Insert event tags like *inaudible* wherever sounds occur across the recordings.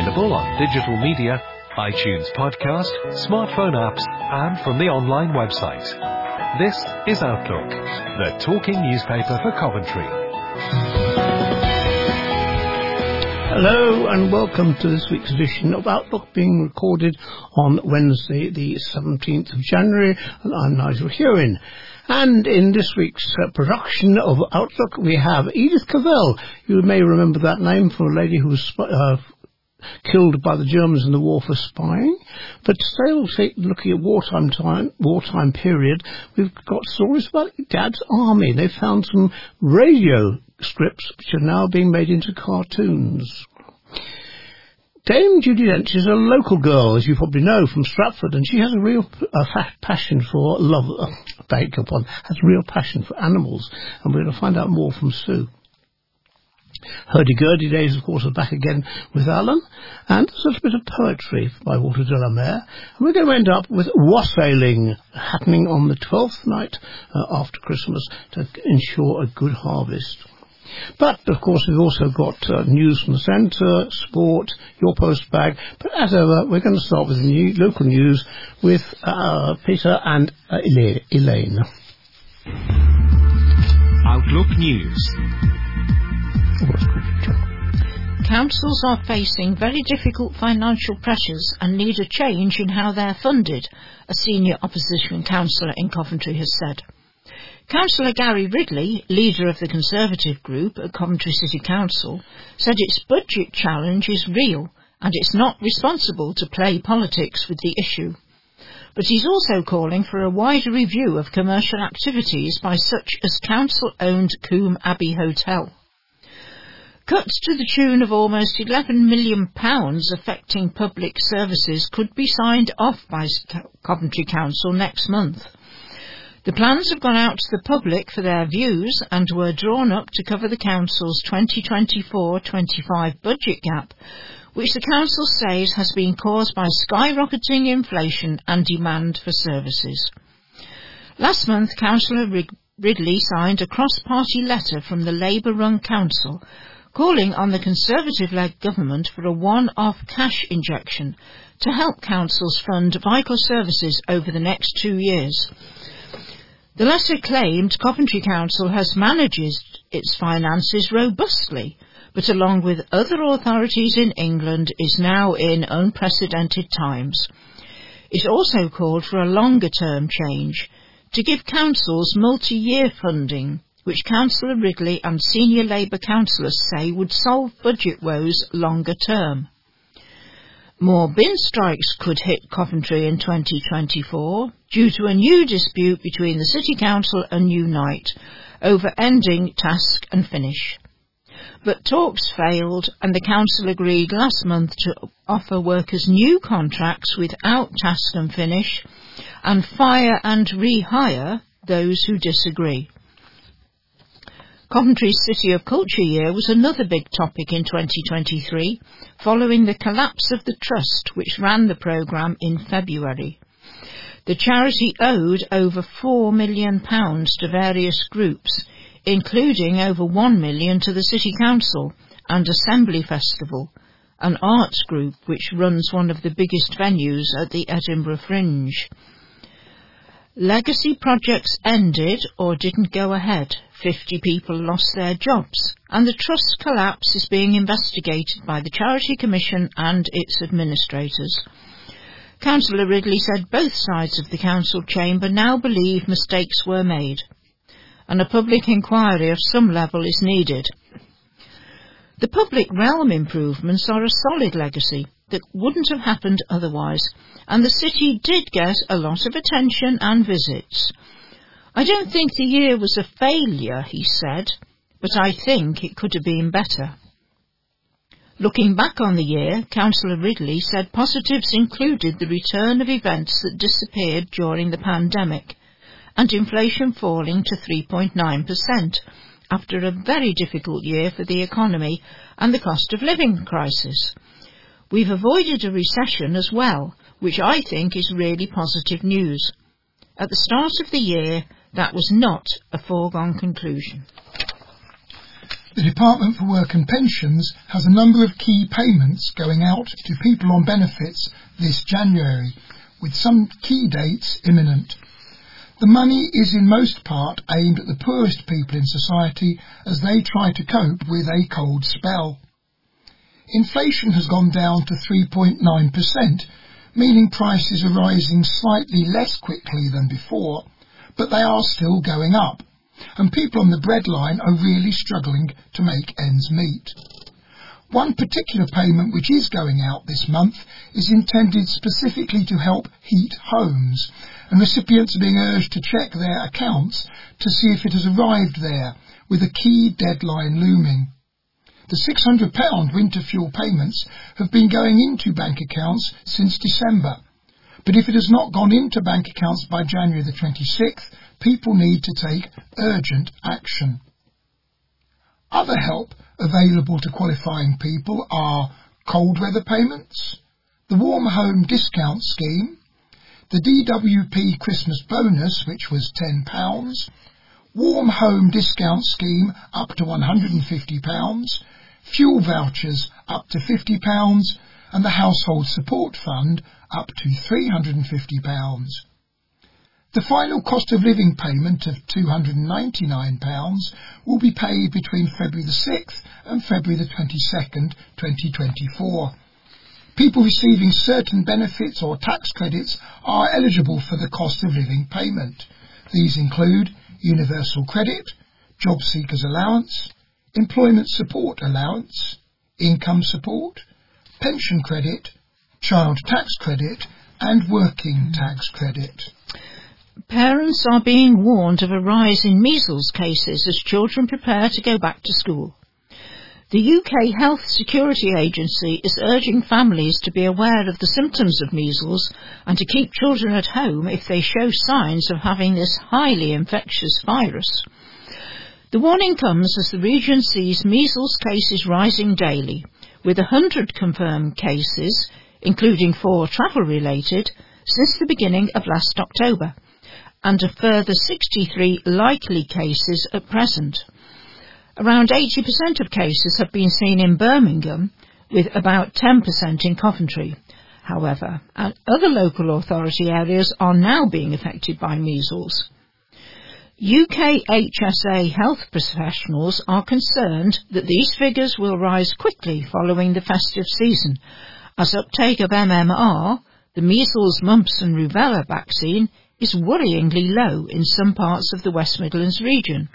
available on digital media, iTunes podcast, smartphone apps, and from the online website. This is Outlook, the talking newspaper for Coventry. Hello and welcome to this week's edition of Outlook being recorded on Wednesday the 17th of January and I'm Nigel Hewin. And in this week's uh, production of Outlook we have Edith Cavell. You may remember that name for a lady who was uh, killed by the Germans in the war for spying. But still looking at wartime time, wartime period, we've got stories about Dad's army. They found some radio scripts which are now being made into cartoons. Dame Judi Dench is a local girl, as you probably know, from Stratford, and she has a real uh, passion for love. Uh, beg upon has a real passion for animals, and we're going to find out more from Sue. Hurdy-gurdy days, of course, are back again with Alan, and a little bit of poetry by Walter de la Mare, and we're going to end up with wassailing happening on the 12th night uh, after Christmas to ensure a good harvest. But, of course, we've also got uh, news from the centre, sport, your post bag. But as ever, we're going to start with the new, local news with uh, Peter and uh, Elaine. Outlook News. Councils are facing very difficult financial pressures and need a change in how they're funded, a senior opposition councillor in Coventry has said. Councillor Gary Ridley, leader of the Conservative group at Coventry City Council, said its budget challenge is real and it's not responsible to play politics with the issue. But he's also calling for a wider review of commercial activities by such as council-owned Coombe Abbey Hotel. Cuts to the tune of almost £11 million affecting public services could be signed off by Coventry Council next month. The plans have gone out to the public for their views and were drawn up to cover the Council's 2024-25 budget gap, which the Council says has been caused by skyrocketing inflation and demand for services. Last month, Councillor Ridley signed a cross-party letter from the Labour-run Council calling on the Conservative-led government for a one-off cash injection to help councils fund vital services over the next two years. The letter claimed Coventry Council has managed its finances robustly, but along with other authorities in England is now in unprecedented times. It also called for a longer term change to give councils multi-year funding which Councillor Ridley and senior Labour councillors say would solve budget woes longer term. More bin strikes could hit Coventry in 2024 due to a new dispute between the City Council and Unite over ending task and finish. But talks failed and the Council agreed last month to offer workers new contracts without task and finish and fire and rehire those who disagree. Coventry's City of Culture Year was another big topic in 2023, following the collapse of the trust which ran the programme in February. The charity owed over £4 million to various groups, including over £1 million to the City Council and Assembly Festival, an arts group which runs one of the biggest venues at the Edinburgh Fringe. Legacy projects ended or didn't go ahead. 50 people lost their jobs, and the trust collapse is being investigated by the Charity Commission and its administrators. Councillor Ridley said both sides of the council chamber now believe mistakes were made, and a public inquiry of some level is needed. The public realm improvements are a solid legacy that wouldn't have happened otherwise, and the city did get a lot of attention and visits. I don't think the year was a failure, he said, but I think it could have been better. Looking back on the year, Councillor Ridley said positives included the return of events that disappeared during the pandemic and inflation falling to 3.9% after a very difficult year for the economy and the cost of living crisis. We've avoided a recession as well, which I think is really positive news. At the start of the year, that was not a foregone conclusion. The Department for Work and Pensions has a number of key payments going out to people on benefits this January, with some key dates imminent. The money is in most part aimed at the poorest people in society as they try to cope with a cold spell. Inflation has gone down to 3.9%, meaning prices are rising slightly less quickly than before, but they are still going up and people on the breadline are really struggling to make ends meet. One particular payment which is going out this month is intended specifically to help heat homes, and recipients are being urged to check their accounts to see if it has arrived there, with a key deadline looming. The £600 winter fuel payments have been going into bank accounts since December, but if it has not gone into bank accounts by January the 26th, people need to take urgent action. Other help available to qualifying people are cold weather payments, the Warm Home Discount Scheme, the DWP Christmas bonus, which was £10, Warm Home Discount Scheme up to £150, fuel vouchers up to £50, and the Household Support Fund up to £350. The final cost of living payment of £299 will be paid between February the 6th and February the 22nd, 2024. People receiving certain benefits or tax credits are eligible for the cost of living payment. These include Universal Credit, Job Seekers Allowance, Employment Support Allowance, Income Support, Pension Credit, Child Tax Credit and Working Tax Credit. Parents are being warned of a rise in measles cases as children prepare to go back to school. The UK Health Security Agency is urging families to be aware of the symptoms of measles and to keep children at home if they show signs of having this highly infectious virus. The warning comes as the region sees measles cases rising daily, with 100 confirmed cases, including four travel related, since the beginning of last October and a further 63 likely cases at present. Around 80% of cases have been seen in Birmingham, with about 10% in Coventry. However, other local authority areas are now being affected by measles. UK HSA health professionals are concerned that these figures will rise quickly following the festive season, as uptake of MMR, the measles, mumps and rubella vaccine, is worryingly low in some parts of the West Midlands region.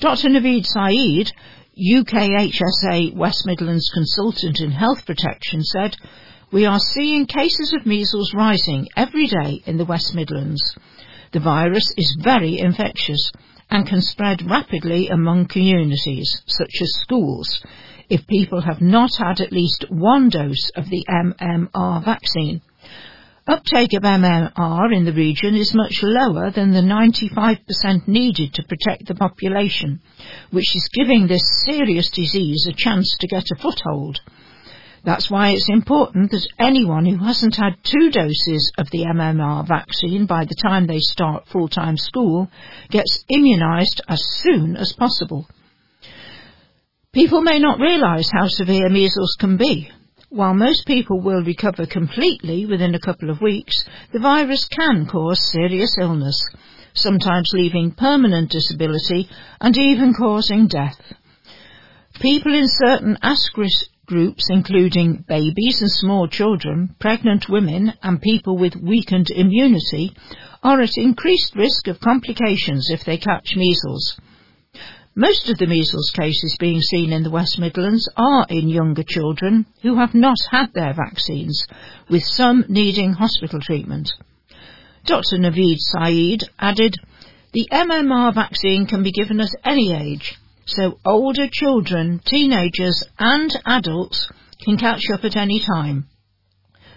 Dr Naveed Saeed, UKHSA West Midlands consultant in health protection, said, We are seeing cases of measles rising every day in the West Midlands. The virus is very infectious and can spread rapidly among communities, such as schools, if people have not had at least one dose of the MMR vaccine. Uptake of MMR in the region is much lower than the 95% needed to protect the population, which is giving this serious disease a chance to get a foothold. That's why it's important that anyone who hasn't had two doses of the MMR vaccine by the time they start full-time school gets immunised as soon as possible. People may not realise how severe measles can be, while most people will recover completely within a couple of weeks, the virus can cause serious illness, sometimes leaving permanent disability and even causing death. People in certain risk groups, including babies and small children, pregnant women, and people with weakened immunity, are at increased risk of complications if they catch measles. Most of the measles cases being seen in the West Midlands are in younger children who have not had their vaccines, with some needing hospital treatment. Dr Naveed Saeed added, the MMR vaccine can be given at any age, so older children, teenagers and adults can catch up at any time.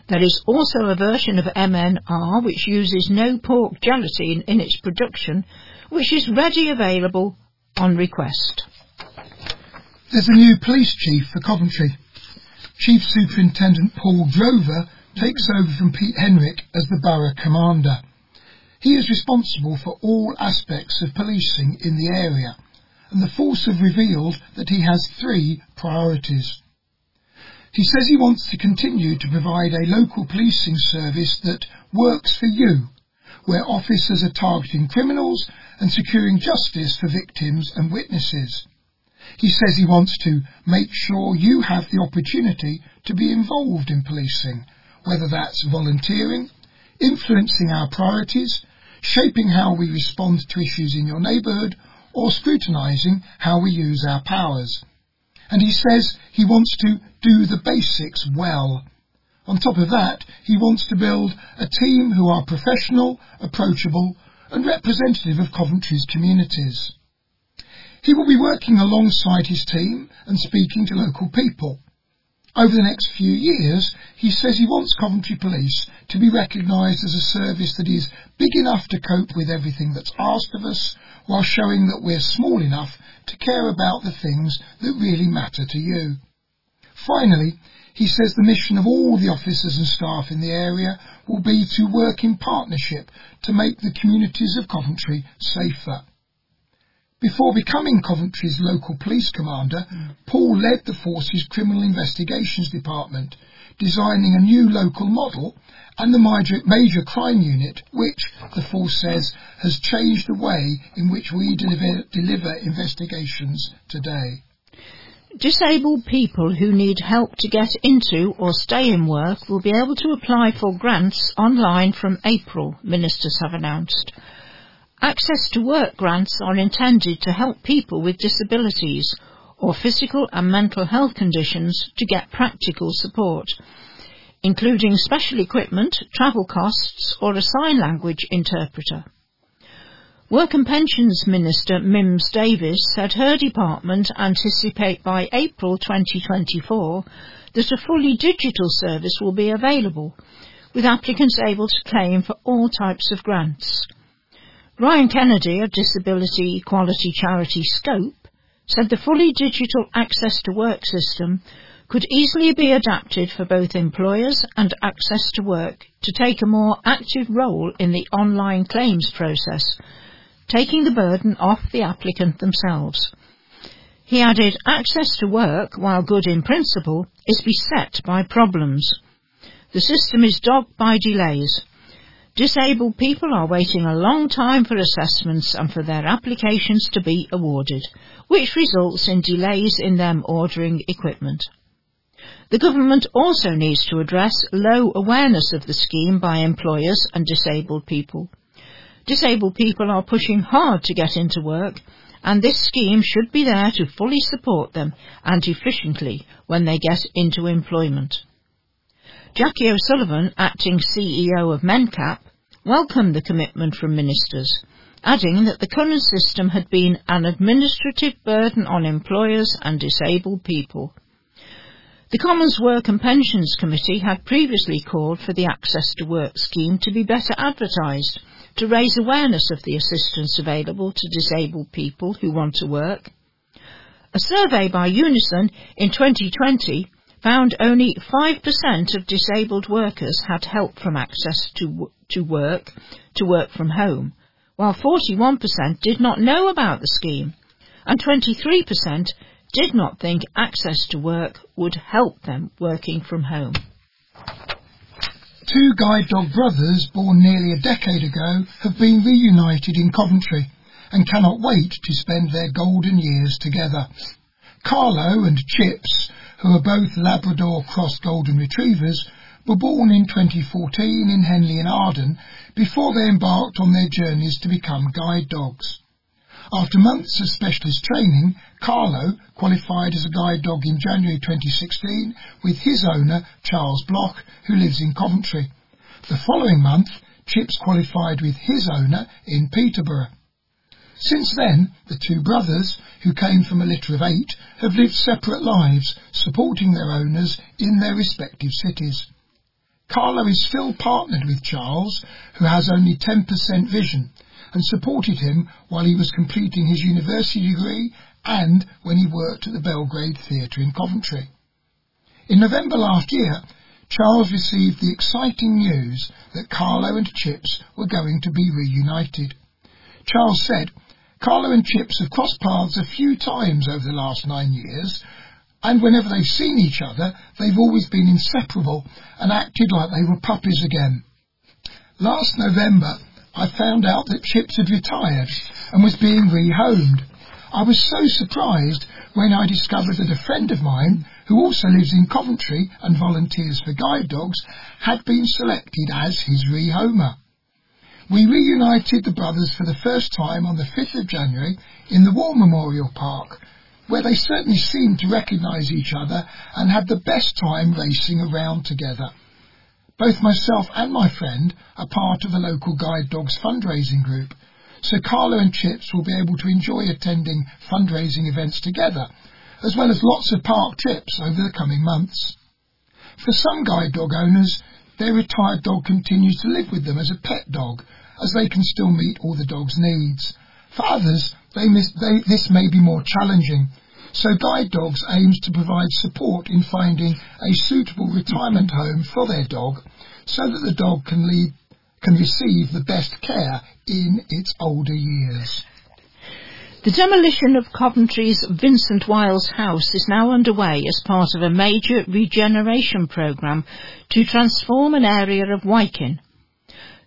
There is also a version of MMR which uses no pork gelatin in its production, which is ready available on request. There's a new police chief for Coventry. Chief Superintendent Paul Drover takes over from Pete Henrick as the borough commander. He is responsible for all aspects of policing in the area and the force have revealed that he has three priorities. He says he wants to continue to provide a local policing service that works for you, where officers are targeting criminals and securing justice for victims and witnesses. He says he wants to make sure you have the opportunity to be involved in policing, whether that's volunteering, influencing our priorities, shaping how we respond to issues in your neighbourhood, or scrutinising how we use our powers. And he says he wants to do the basics well. On top of that, he wants to build a team who are professional, approachable, and representative of Coventry's communities. He will be working alongside his team and speaking to local people. Over the next few years, he says he wants Coventry Police to be recognised as a service that is big enough to cope with everything that's asked of us, while showing that we're small enough to care about the things that really matter to you. Finally, he says the mission of all the officers and staff in the area will be to work in partnership to make the communities of Coventry safer. Before becoming Coventry's local police commander, mm. Paul led the force's criminal investigations department, designing a new local model and the major, major crime unit, which, the force says, has changed the way in which we deliver, deliver investigations today. Disabled people who need help to get into or stay in work will be able to apply for grants online from April, ministers have announced. Access to work grants are intended to help people with disabilities or physical and mental health conditions to get practical support, including special equipment, travel costs or a sign language interpreter. Work and Pensions Minister Mims Davis said her department anticipate by April 2024 that a fully digital service will be available, with applicants able to claim for all types of grants. Ryan Kennedy of disability equality charity Scope said the fully digital access to work system could easily be adapted for both employers and access to work to take a more active role in the online claims process, taking the burden off the applicant themselves. He added, access to work, while good in principle, is beset by problems. The system is dogged by delays, Disabled people are waiting a long time for assessments and for their applications to be awarded, which results in delays in them ordering equipment. The government also needs to address low awareness of the scheme by employers and disabled people. Disabled people are pushing hard to get into work, and this scheme should be there to fully support them and efficiently when they get into employment. Jackie O'Sullivan, acting CEO of Mencap, welcomed the commitment from ministers, adding that the current system had been an administrative burden on employers and disabled people. The Commons Work and Pensions Committee had previously called for the Access to Work scheme to be better advertised to raise awareness of the assistance available to disabled people who want to work. A survey by Unison in 2020 found only 5% of disabled workers had help from access to, to work to work from home, while 41% did not know about the scheme, and 23% did not think access to work would help them working from home. Two guide dog brothers born nearly a decade ago have been reunited in Coventry and cannot wait to spend their golden years together. Carlo and Chips who are both Labrador Cross Golden Retrievers, were born in 2014 in Henley in Arden before they embarked on their journeys to become guide dogs. After months of specialist training, Carlo qualified as a guide dog in January 2016 with his owner, Charles Block, who lives in Coventry. The following month, Chips qualified with his owner in Peterborough. Since then, the two brothers, who came from a litter of eight, have lived separate lives, supporting their owners in their respective cities. Carlo is still partnered with Charles, who has only 10% vision, and supported him while he was completing his university degree and when he worked at the Belgrade Theatre in Coventry. In November last year, Charles received the exciting news that Carlo and Chips were going to be reunited. Charles said, Carlo and Chips have crossed paths a few times over the last nine years, and whenever they've seen each other, they've always been inseparable and acted like they were puppies again. Last November, I found out that Chips had retired and was being rehomed. I was so surprised when I discovered that a friend of mine, who also lives in Coventry and volunteers for guide dogs, had been selected as his rehomer. We reunited the brothers for the first time on the 5th of January in the War Memorial Park, where they certainly seemed to recognise each other and had the best time racing around together. Both myself and my friend are part of the local Guide Dogs fundraising group, so Carlo and Chips will be able to enjoy attending fundraising events together, as well as lots of park trips over the coming months. For some guide dog owners, their retired dog continues to live with them as a pet dog, as they can still meet all the dog's needs. For others, miss, they, this may be more challenging. So Guide Dogs aims to provide support in finding a suitable retirement home for their dog so that the dog can lead, can receive the best care in its older years. The demolition of Coventry's Vincent Wiles house is now underway as part of a major regeneration programme to transform an area of Wyken.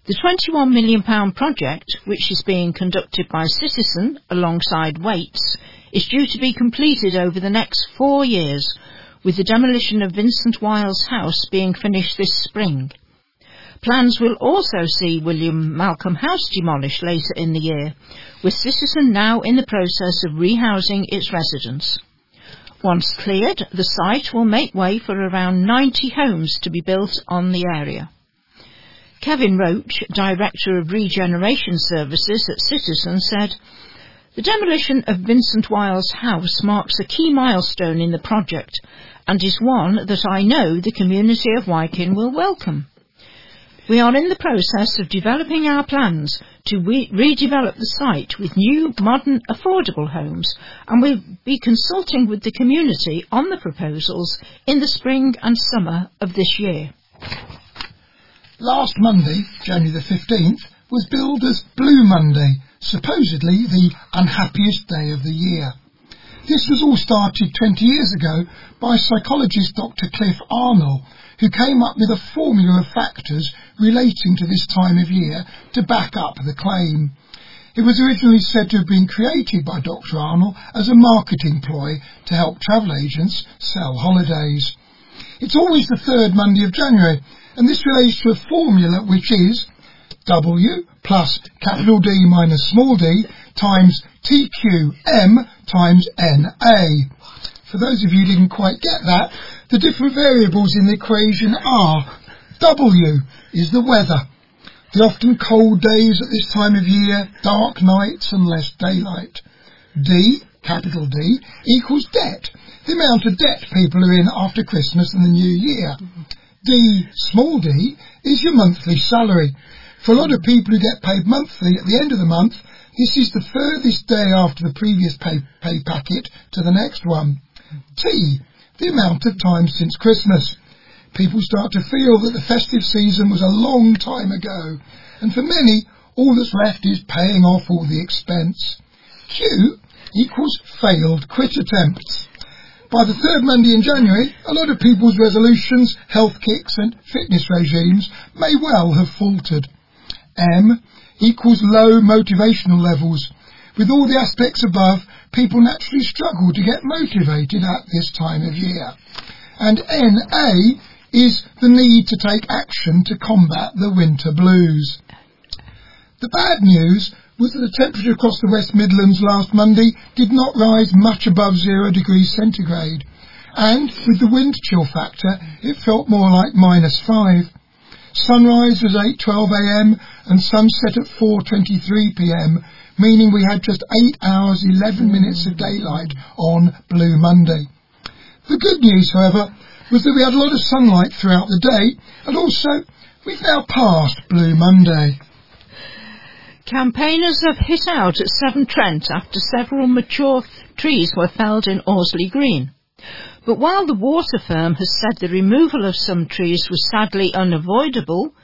The £21 million project, which is being conducted by Citizen alongside Wates, is due to be completed over the next four years, with the demolition of Vincent Wiles house being finished this spring. Plans will also see William Malcolm House demolished later in the year, with Citizen now in the process of rehousing its residents. Once cleared, the site will make way for around 90 homes to be built on the area. Kevin Roach, Director of Regeneration Services at Citizen, said, The demolition of Vincent Wiles' house marks a key milestone in the project and is one that I know the community of Wyken will welcome. We are in the process of developing our plans to re- redevelop the site with new, modern, affordable homes and we'll be consulting with the community on the proposals in the spring and summer of this year. Last Monday, January the 15th, was billed as Blue Monday, supposedly the unhappiest day of the year. This was all started 20 years ago by psychologist Dr. Cliff Arnall, who came up with a formula of factors relating to this time of year to back up the claim. It was originally said to have been created by Dr. Arnall as a marketing ploy to help travel agents sell holidays. It's always the third Monday of January, and this relates to a formula which is W plus capital D minus small d times TQM times NA. For those of you who didn't quite get that, the different variables in the equation are W is the weather. The often cold days at this time of year, dark nights and less daylight. D, capital D, equals debt. The amount of debt people are in after Christmas and the New Year. D, small d, is your monthly salary. For a lot of people who get paid monthly at the end of the month, this is the furthest day after the previous pay, pay packet to the next one. T, the amount of time since Christmas. People start to feel that the festive season was a long time ago, and for many, all that's left is paying off all the expense. Q equals failed quit attempts. By the third Monday in January, a lot of people's resolutions, health kicks and fitness regimes may well have faltered. M equals low motivational levels. With all the aspects above, people naturally struggle to get motivated at this time of year. And NA is the need to take action to combat the winter blues. The bad news was that the temperature across the West Midlands last Monday did not rise much above zero degrees centigrade. And with the wind chill factor, it felt more like minus five. Sunrise was 8.12am and sunset at 4.23pm, meaning we had just 8 hours 11 minutes of daylight on Blue Monday. The good news, however, was that we had a lot of sunlight throughout the day and also we've now passed Blue Monday. Campaigners have hit out at Severn Trent after several mature trees were felled in Allesley Green. But while the water firm has said the removal of some trees was sadly unavoidable,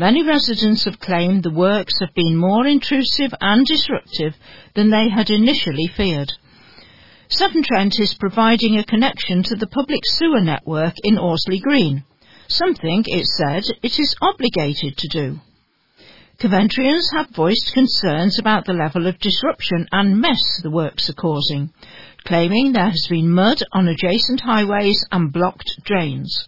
Many residents have claimed the works have been more intrusive and disruptive than they had initially feared. Severn Trent is providing a connection to the public sewer network in Allesley Green, something, it said, it is obligated to do. Coventrians have voiced concerns about the level of disruption and mess the works are causing, claiming there has been mud on adjacent highways and blocked drains.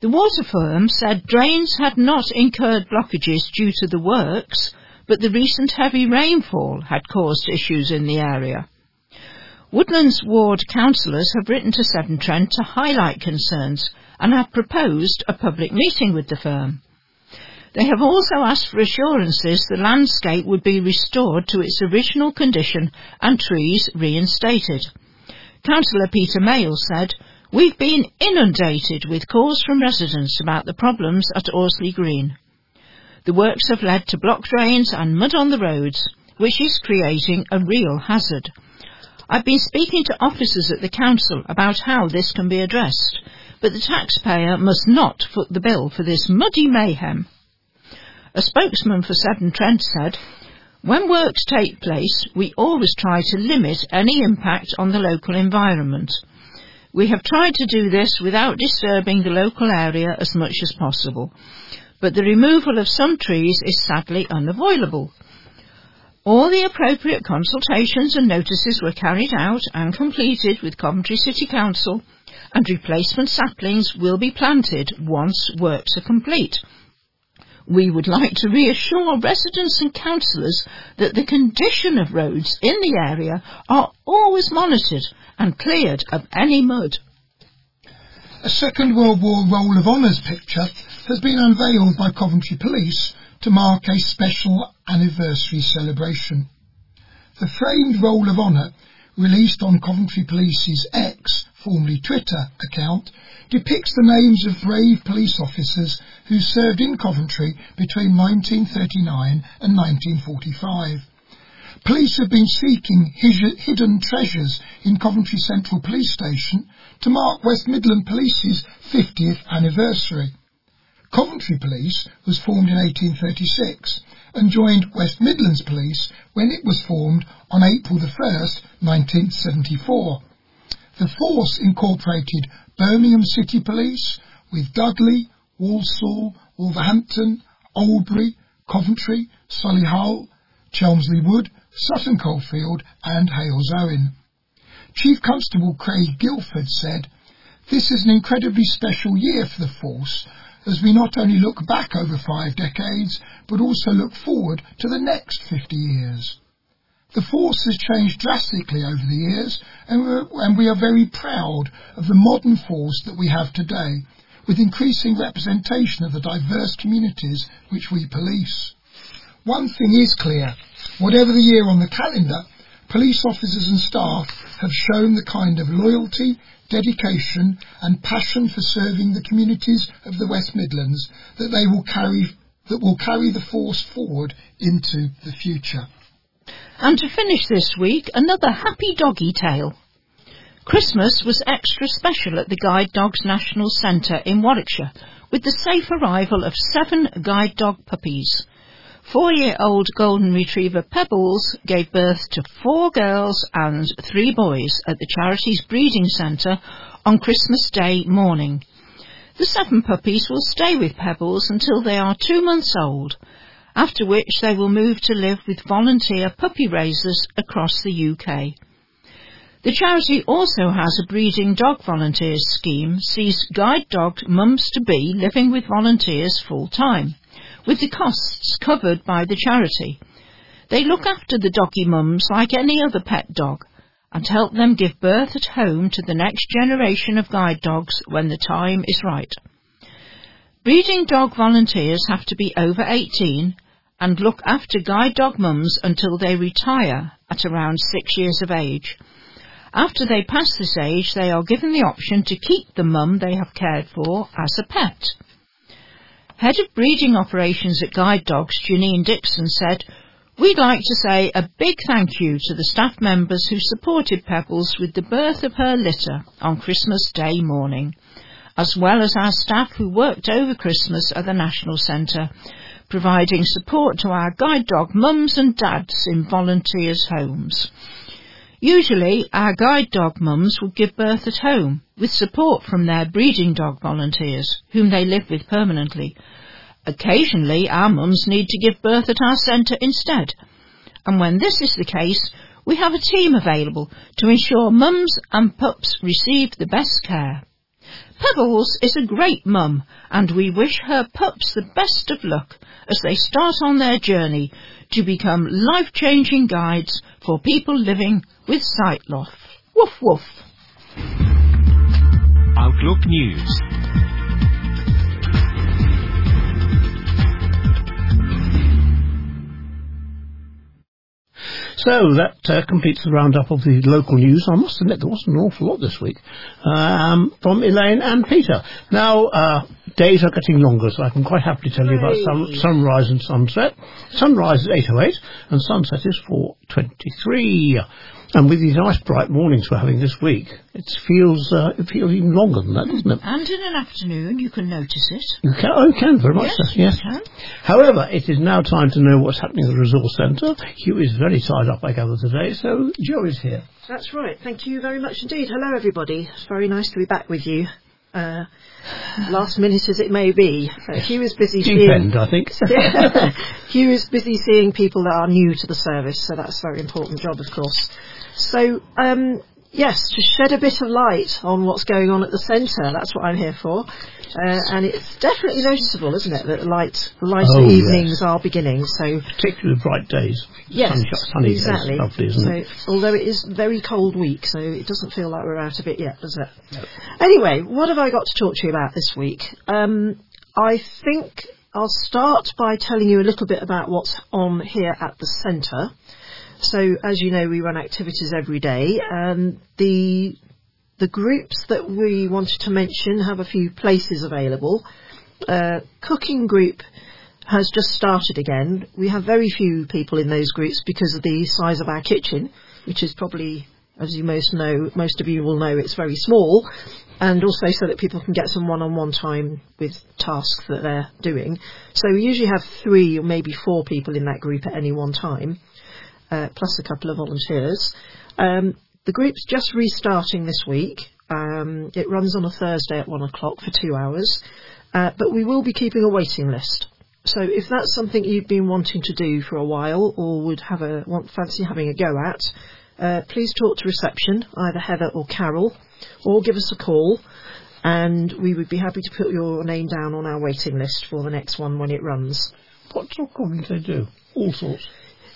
The water firm said drains had not incurred blockages due to the works, but the recent heavy rainfall had caused issues in the area. Woodlands Ward councillors have written to Severn Trent to highlight concerns and have proposed a public meeting with the firm. They have also asked for assurances the landscape would be restored to its original condition and trees reinstated. Councillor Peter Male said, We've been inundated with calls from residents about the problems at Allesley Green. The works have led to blocked drains and mud on the roads, which is creating a real hazard. I've been speaking to officers at the council about how this can be addressed, but the taxpayer must not foot the bill for this muddy mayhem. A spokesman for Severn Trent said, When works take place, we always try to limit any impact on the local environment. We have tried to do this without disturbing the local area as much as possible, but the removal of some trees is sadly unavoidable. All the appropriate consultations and notices were carried out and completed with Coventry City Council, and replacement saplings will be planted once works are complete. We would like to reassure residents and councillors that the condition of roads in the area are always monitored and cleared of any mud. A Second World War Roll of Honours picture has been unveiled by Coventry Police to mark a special anniversary celebration. The framed Roll of Honour, released on Coventry Police's X, formerly Twitter, account, depicts the names of brave police officers who served in Coventry between 1939 and 1945. Police have been seeking hidden treasures in Coventry Central Police Station to mark West Midland Police's 50th anniversary. Coventry Police was formed in 1836 and joined West Midlands Police when it was formed on April 1, 1974. The force incorporated Birmingham City Police with Dudley, Walsall, Wolverhampton, Oldbury, Coventry, Solihull, Chelmsley Wood, Sutton Coldfield and Halesowen. Chief Constable Craig Guildford said, This is an incredibly special year for the force as we not only look back over five decades, but also look forward to the next 50 years. The force has changed drastically over the years, and, and we are very proud of the modern force that we have today, with increasing representation of the diverse communities which we police. One thing is clear, whatever the year on the calendar, police officers and staff have shown the kind of loyalty, dedication and passion for serving the communities of the West Midlands that they will carry that will carry the force forward into the future. And to finish this week, another happy doggy tale. Christmas was extra special at the Guide Dogs National Centre in Warwickshire with the safe arrival of seven guide dog puppies. Four-year-old golden retriever Pebbles gave birth to four girls and three boys at the charity's breeding centre on Christmas Day morning. The seven puppies will stay with Pebbles until they are two months old, after which they will move to live with volunteer puppy raisers across the UK. The charity also has a breeding dog volunteers scheme, sees guide dog mums to be living with volunteers full time with the costs covered by the charity. They look after the doggy mums like any other pet dog and help them give birth at home to the next generation of guide dogs when the time is right. Breeding dog volunteers have to be over 18 and look after guide dog mums until they retire at around six years of age. After they pass this age, they are given the option to keep the mum they have cared for as a pet. Head of breeding operations at Guide Dogs, Janine Dixon, said, We'd like to say a big thank you to the staff members who supported Pebbles with the birth of her litter on Christmas Day morning. As well as our staff who worked over Christmas at the National Centre, providing support to our guide dog mums and dads in volunteers' homes. Usually, our guide dog mums will give birth at home, with support from their breeding dog volunteers, whom they live with permanently. Occasionally, our mums need to give birth at our centre instead. And when this is the case, we have a team available to ensure mums and pups receive the best care. Pebbles is a great mum, and we wish her pups the best of luck as they start on their journey to become life-changing guides for people living with sight loss. Woof woof. Outlook News. So that uh, completes the roundup of the local news. I must admit there wasn't an awful lot this week um, from Elaine and Peter. Now, uh, days are getting longer, so I can quite happily tell you about sun, sunrise and sunset. Sunrise is 8.08 and sunset is 4.23. And with these nice bright mornings we're having this week, it feels uh, it feels even longer than that, doesn't it? And in an afternoon, you can notice it. You can, oh, you can very much Yes, so. Yes. you can. However, it is now time to know what's happening at the resource centre. Hugh is very tied up, I gather, today, so Joe is here. That's right. Thank you very much indeed. Hello, everybody. It's very nice to be back with you. Uh, last minute as it may be. Uh, Hugh is busy Deep seeing. end, I think. *laughs* Hugh is busy seeing people that are new to the service, so that's a very important job, of course. So, um, yes, to shed a bit of light on what's going on at the centre. That's what I'm here for. Uh, and it's definitely noticeable, isn't it, that the light, lighter Oh, yes. evenings are beginning. So Particularly bright days. Yes, Sunny, sunny exactly. days. Lovely, isn't so, it? although it is a very cold week, so it doesn't feel like we're out of it yet, does it? Anyway, what have I got to talk to you about this week? Um, I think I'll start by telling you a little bit about what's on here at the centre. So, as you know, we run activities every day, and the the groups that we wanted to mention have a few places available. Uh, cooking group has just started again. We have very few people in those groups because of the size of our kitchen, which is probably, as you most know, most of you will know, it's very small, and also so that people can get some one-on-one time with tasks that they're doing. So we usually have three or maybe four people in that group at any one time, uh, plus a couple of volunteers. Um, the group's just restarting this week. Um, it runs on a Thursday at one o'clock for two hours, uh, but we will be keeping a waiting list. So if that's something you've been wanting to do for a while or would have a want fancy having a go at, uh, please talk to reception, either Heather or Carol, or give us a call, and we would be happy to put your name down on our waiting list for the next one when it runs. What sort of do they do? All sorts.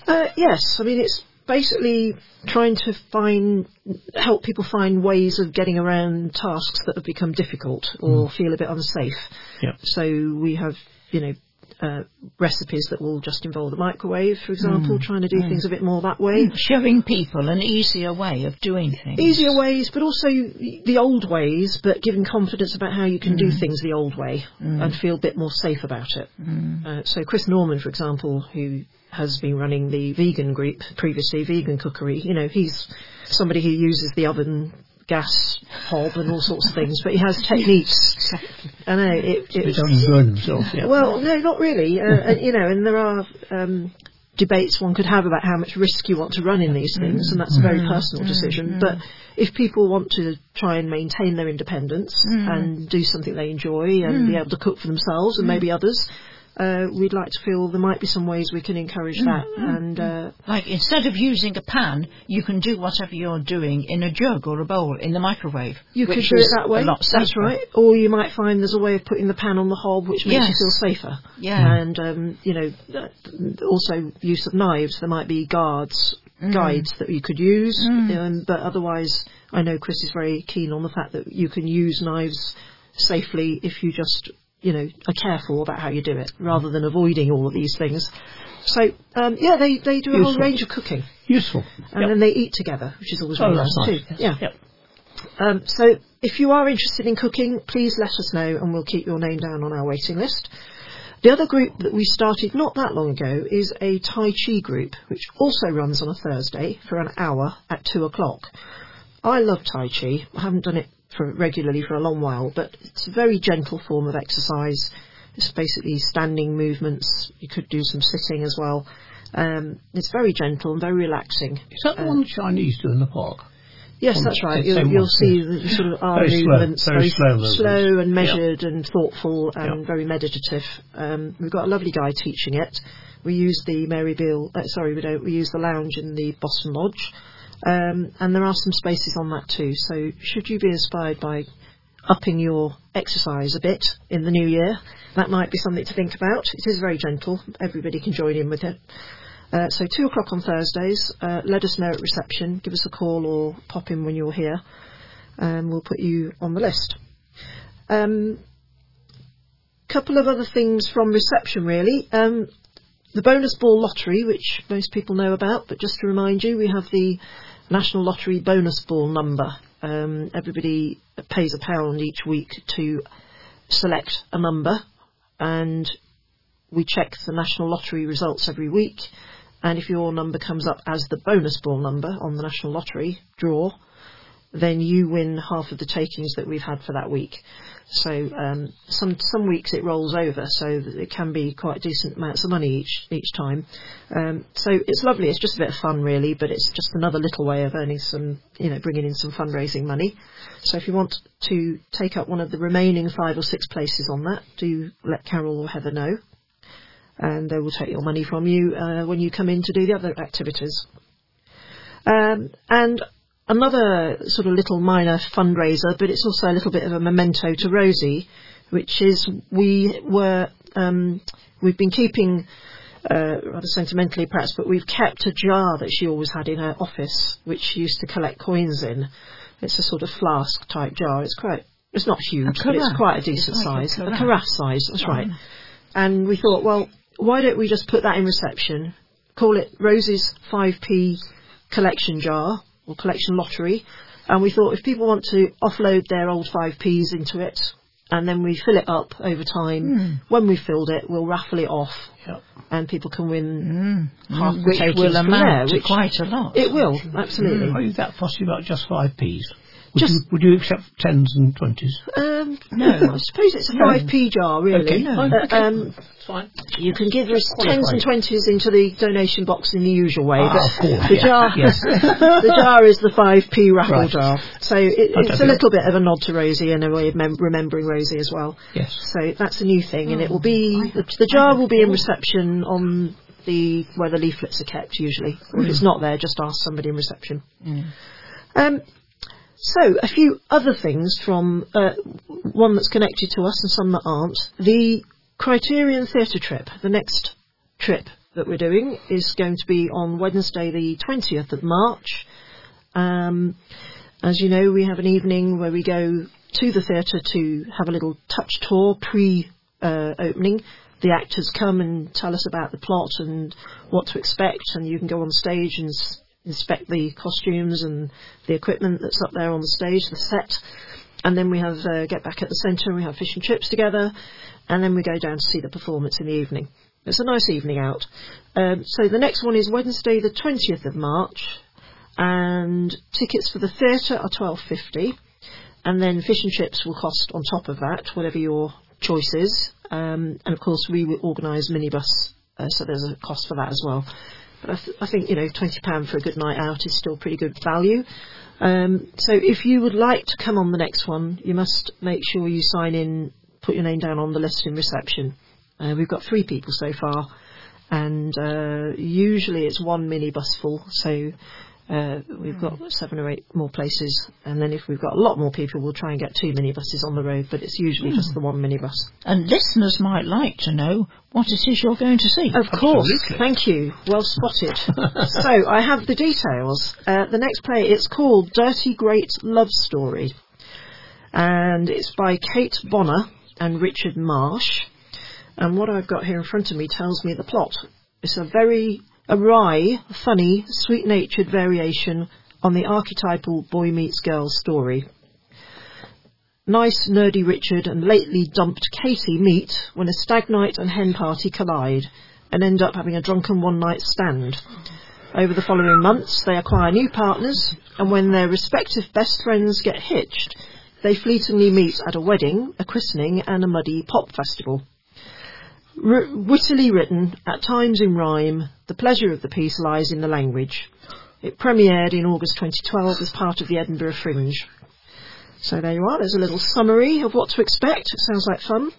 Uh, yes, I mean it's basically trying to find help people find ways of getting around tasks that have become difficult or mm. feel a bit unsafe. Yep. So we have, you know, uh, recipes that will just involve the microwave, for example, mm. trying to do mm. things a bit more that way. Showing people an easier way of doing things. Easier ways, but also the old ways, but giving confidence about how you can do things the old way and feel a bit more safe about it. Uh, so Chris Norman, for example, who has been running the vegan group previously, vegan cookery, you know, he's somebody who uses the oven gas hob and all sorts of things, but he has techniques. I know it, They it's don't burn themselves. Yeah. well, no, not really. Uh, and, you know, and there are um, debates one could have about how much risk you want to run in these things, and that's a very mm. personal mm. decision. Mm. But if people want to try and maintain their independence and do something they enjoy and be able to cook for themselves and maybe others, uh, we'd like to feel there might be some ways we can encourage that. And uh, Like instead of using a pan, you can do whatever you're doing in a jug or a bowl in the microwave. you could do it that way. A lot That's right. Or you might find there's a way of putting the pan on the hob, which makes Yes. you feel safer. Yeah. And um, you know, also use of knives. There might be guards, guides that you could use. Um, but otherwise, I know Chris is very keen on the fact that you can use knives safely if you just you know are careful about how you do it, rather than avoiding all of these things. So um, yeah, they they do a whole range of cooking, Useful. and Yep. then they eat together, which is always Oh, really nice nice. too. Yeah. Yep. Um, so if you are interested in cooking, please let us know and we'll keep your name down on our waiting list. The other group that we started not that long ago is a Tai Chi group, which also runs on a Thursday for an hour at two o'clock. I love Tai Chi. I haven't done it for regularly for a long while, but it's a very gentle form of exercise. It's basically standing movements. You could do some sitting as well. Um, it's very gentle and very relaxing. Is that the one the Chinese do in the park? Yes, On that's right. You'll, you'll see the sort of arm Very slow, movements, very slow slow and measured and thoughtful and Yeah. very meditative. Um, we've got a lovely guy teaching it. We use the Mary Beale, uh, sorry, we don't. We use the lounge in the Boston Lodge, um, and there are some spaces on that too. So, should you be inspired by upping your exercise a bit in the new year, that might be something to think about. It is very gentle. Everybody can join in with it. Uh, so two o'clock on Thursdays. Uh, let us know at reception. Give us a call or pop in when you're here, and we'll put you on the list. Um, couple of other things from reception, really. Um, the bonus ball lottery, which most people know about, but just to remind you, we have the National Lottery bonus ball number. Um, everybody pays a pound each week to select a number, and we check the National Lottery results every week. And if your number comes up as the bonus ball number on the National Lottery draw, then you win half of the takings that we've had for that week. So um, some some weeks it rolls over, so it can be quite decent amounts of money each each time. Um, so it's lovely. It's just a bit of fun, really, but it's just another little way of earning some, you know, bringing in some fundraising money. So if you want to take up one of the remaining five or six places on that, do let Carol or Heather know, and they will take your money from you uh, when you come in to do the other activities. Um, and another sort of little minor fundraiser, but it's also a little bit of a memento to Rosie, which is we were um, we've been keeping uh, rather sentimentally perhaps, but we've kept a jar that she always had in her office, which she used to collect coins in. It's a sort of flask type jar. It's quite it's not huge, but it's quite a decent It's like a size, a carafe. carafe size. That's right. And we thought, well, why don't we just put that in reception? Call it Rosie's 5p collection jar or collection lottery. And we thought if people want to offload their old 5p's into it, and then we fill it up over time, hmm. when we've filled it, we'll raffle it off, Yep. and people can win hmm. Hmm. half the which will from there, amount to which quite a lot. it will absolutely. Are you that fussy about just five p's? Would, Just- you, would you accept tens and twenties? Um, No. I *laughs* suppose it's a 5p jar, really. Okay, fine, But, okay. um, Fine. You can give us tens and twenties into the donation box in the usual way, Ah, but of course, the yeah, jar, *laughs* yes. *laughs* the jar is the five p raffle Right. jar. So it, it's a Fantastic. little bit of a nod to Rosie and a way of mem- remembering Rosie as well. Yes. So that's a new thing, and it will be the, the jar will be in reception on the where the leaflets are kept usually. Or if it's not there, just ask somebody in reception. Um, so, a few other things from uh, one that's connected to us and some that aren't. The Criterion Theatre trip, the next trip that we're doing, is going to be on Wednesday, the 20th of March. Um, as you know, we have an evening where we go to the theatre to have a little touch tour pre uh, opening. The actors come and tell us about the plot and what to expect, and you can go on stage and inspect the costumes and the equipment that's up there on the stage, the set. And then we have uh, get back at the centre and we have fish and chips together, and then we go down to see the performance in the evening. It's a nice evening out. Um, so the next one is Wednesday, the 20th of March, and tickets for the theatre are twelve fifty, and then fish and chips will cost on top of that, whatever your choice is. Um, and of course, we will organise minibus, uh, so there's a cost for that as well. I, th- I think you know twenty pound for a good night out is still pretty good value. Um, so if you would like to come on the next one, you must make sure you sign in, put your name down on the list in reception. Uh, we've got three people so far, and uh, usually it's one minibus full. So uh, we've got seven or eight more places, and then if we've got a lot more people, we'll try and get two minibuses on the road. But it's usually just the one minibus. And listeners might like to know what it is you're going to see. Of course, Absolutely. thank you. Well spotted. *laughs* so I have the details. Uh, the next play, it's called Dirty Great Love Story, and it's by Kate Bonna and Richard Marsh. And what I've got here in front of me tells me the plot. It's a very a wry, funny, sweet-natured variation on the archetypal boy meets girl story. Nice, nerdy Richard and lately dumped Katie meet when a stag night and hen party collide and end up having a drunken one night stand. Over the following months, they acquire new partners, and when their respective best friends get hitched, they fleetingly meet at a wedding, a christening, and a muddy pop festival. R- wittily written, at times in rhyme, the pleasure of the piece lies in the language. It premiered in August 2012 as part of the Edinburgh Fringe. So there you are, there's a little summary of what to expect. It sounds like fun.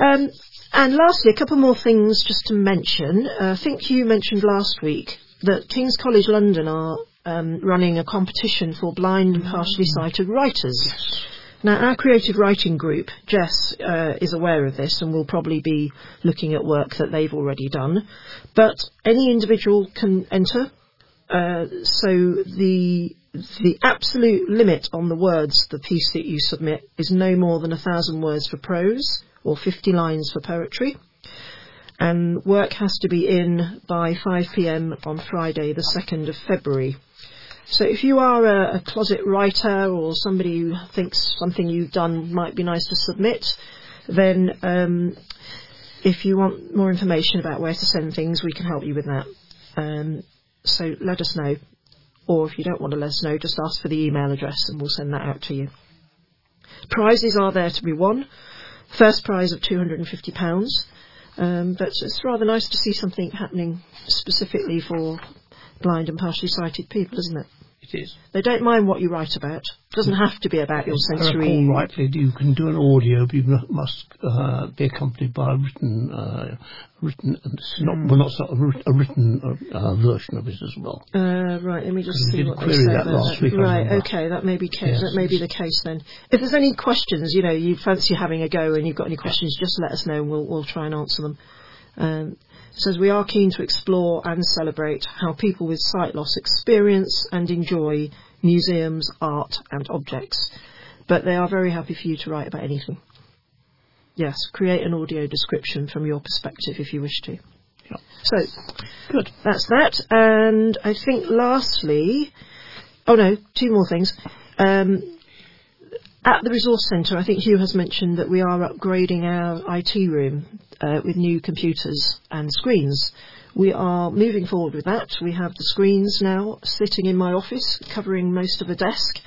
Um, and lastly, a couple more things just to mention. Uh, I think you mentioned last week that King's College London are um, running a competition for blind and partially sighted writers. Now, our creative writing group, Jess, uh, is aware of this and will probably be looking at work that they've already done. But any individual can enter. Uh, so the the absolute limit on the words the piece that you submit is no more than a thousand words for prose or 50 lines for poetry. And work has to be in by 5 pm on Friday, the 2nd of February. So if you are a, a, closet writer or somebody who thinks something you've done might be nice to submit, then um, if you want more information about where to send things, we can help you with that. Um, so let us know. Or if you don't want to let us know, just ask for the email address and we'll send that out to you. Prizes are there to be won. First prize of £250. Um, but it's rather nice to see something happening specifically for blind and partially sighted people, isn't it? It is. They don't mind what you write about. It doesn't have to be about your sensory. recall rightly, you can do an audio, but you must uh, be accompanied by a written, uh, written, not, Hmm. well, not so- a, written uh, version of it as well. Uh, right, let me just see what they say that last week, Right, okay, that may be ca- Yes, that may be the case then. If there's any questions, you know, you fancy having a go and you've got any questions, just let us know and we'll we'll try and answer them. Um, says we are keen to explore and celebrate how people with sight loss experience and enjoy museums, art, and objects. But they are very happy for you to write about anything. Yes, create an audio description from your perspective if you wish to. Yeah. So, Good. that's that. And I think lastly, oh no, two more things. Um, at the resource centre, I think Hugh has mentioned that we are upgrading our IT room uh, with new computers and screens. We are moving forward with that. We have the screens now sitting in my office, covering most of the desk,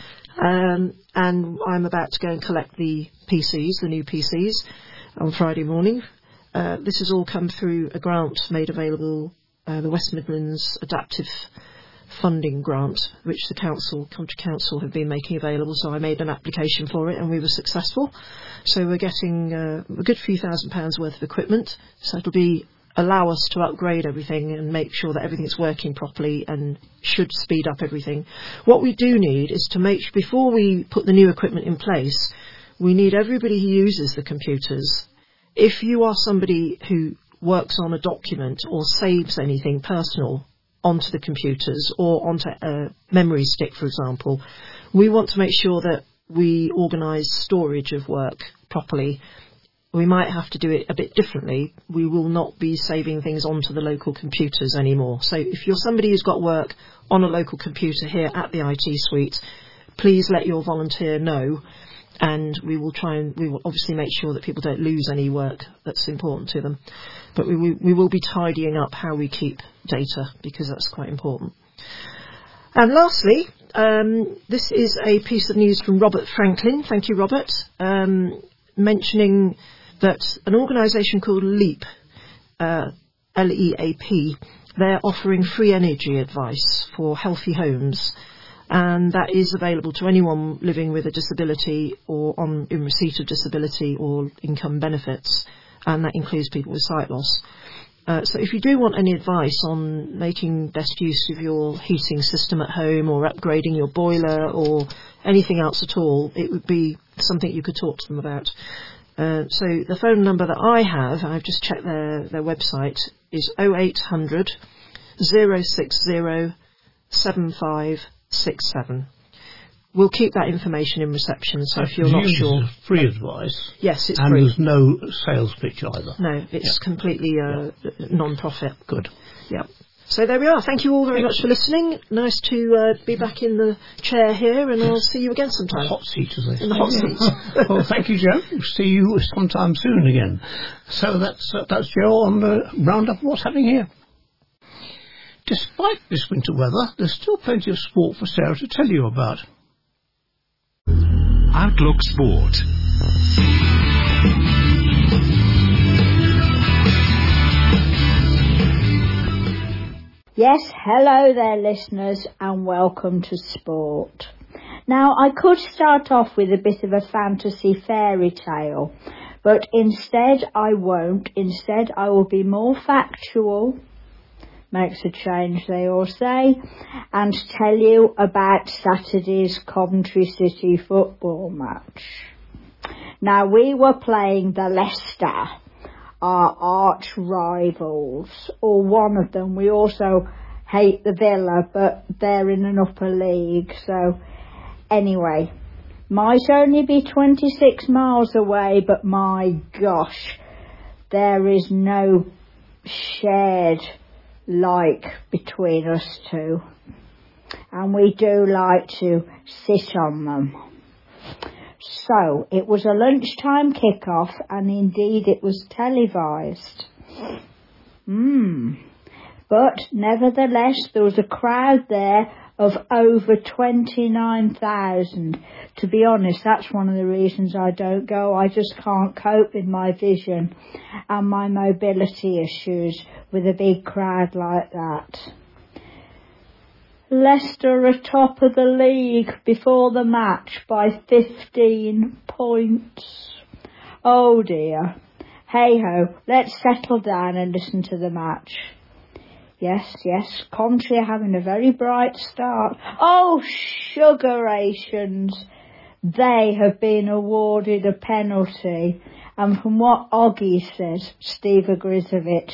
um, and I'm about to go and collect the PCs, the new PCs, on Friday morning. Uh, this has all come through a grant made available, uh, the West Midlands Adaptive Funding Grant, which the council, Country Council, have been making available. So I made an application for it, and we were successful. So we're getting uh, a good few thousand pounds worth of equipment. So it'll be allow us to upgrade everything and make sure that everything's working properly and should speed up everything. What we do need is to make before we put the new equipment in place, we need everybody who uses the computers. If you are somebody who works on a document or saves anything personal onto the computers or onto a memory stick, for example, we want to make sure that we organise storage of work properly we might have to do it a bit differently. We will not be saving things onto the local computers anymore. So if you're somebody who's got work on a local computer here at the IT suite, please let your volunteer know and we will try and we will obviously make sure that people don't lose any work that's important to them. But we, we, we will be tidying up how we keep data because that's quite important. And lastly, um, this is a piece of news from Robert Franklin. Thank you, Robert. Um, mentioning that an organisation called LEAP, uh, L-E-A-P, they're offering free energy advice for healthy homes, and that is available to anyone living with a disability or on in receipt of disability or income benefits, and that includes people with sight loss. Uh, so if you do want any advice on making best use of your heating system at home or upgrading your boiler or anything else at all, it would be something you could talk to them about. Uh, so the phone number that I have, I've just checked their, their website, is 0800 060 7567. We'll keep that information in reception, so if you're not sure. Free advice. Yes, it's and free. there's no sales pitch either. No, it's completely uh, non-profit. Good. Yeah. So there we are. Thank you all very much for listening. Nice to uh, be back in the chair here, and I'll see you again sometime. Hot seat, as they say. In the hot seat. *laughs* well, thank you, Joe. See you sometime soon again. So that's uh, that's Joe on the roundup of what's happening here. Despite this winter weather, there's still plenty of sport for Sarah to tell you about. Outlook Sport. Yes, hello there, listeners, and welcome to sport. Now, I could start off with a bit of a fantasy fairy tale, but instead I won't. Instead, I will be more factual, makes a change, they all say, and tell you about Saturday's Coventry City football match. Now, we were playing the Leicester our arch rivals, or one of them. We also hate the Villa, but they're in an upper league. So, anyway, might only be 26 miles away, but my gosh, there is no shared like between us two. And we do like to sit on them. So it was a lunchtime kick-off and indeed it was televised. Hmm. But nevertheless there was a crowd there of over 29,000. To be honest, that's one of the reasons I don't go. I just can't cope with my vision and my mobility issues with a big crowd like that. Leicester are top of the league before the match by 15 points. Oh dear. Hey ho, let's settle down and listen to the match. Yes, yes, Coventry having a very bright start. Oh, sugarations! They have been awarded a penalty. And from what Oggy says, Steve Ogrizovic,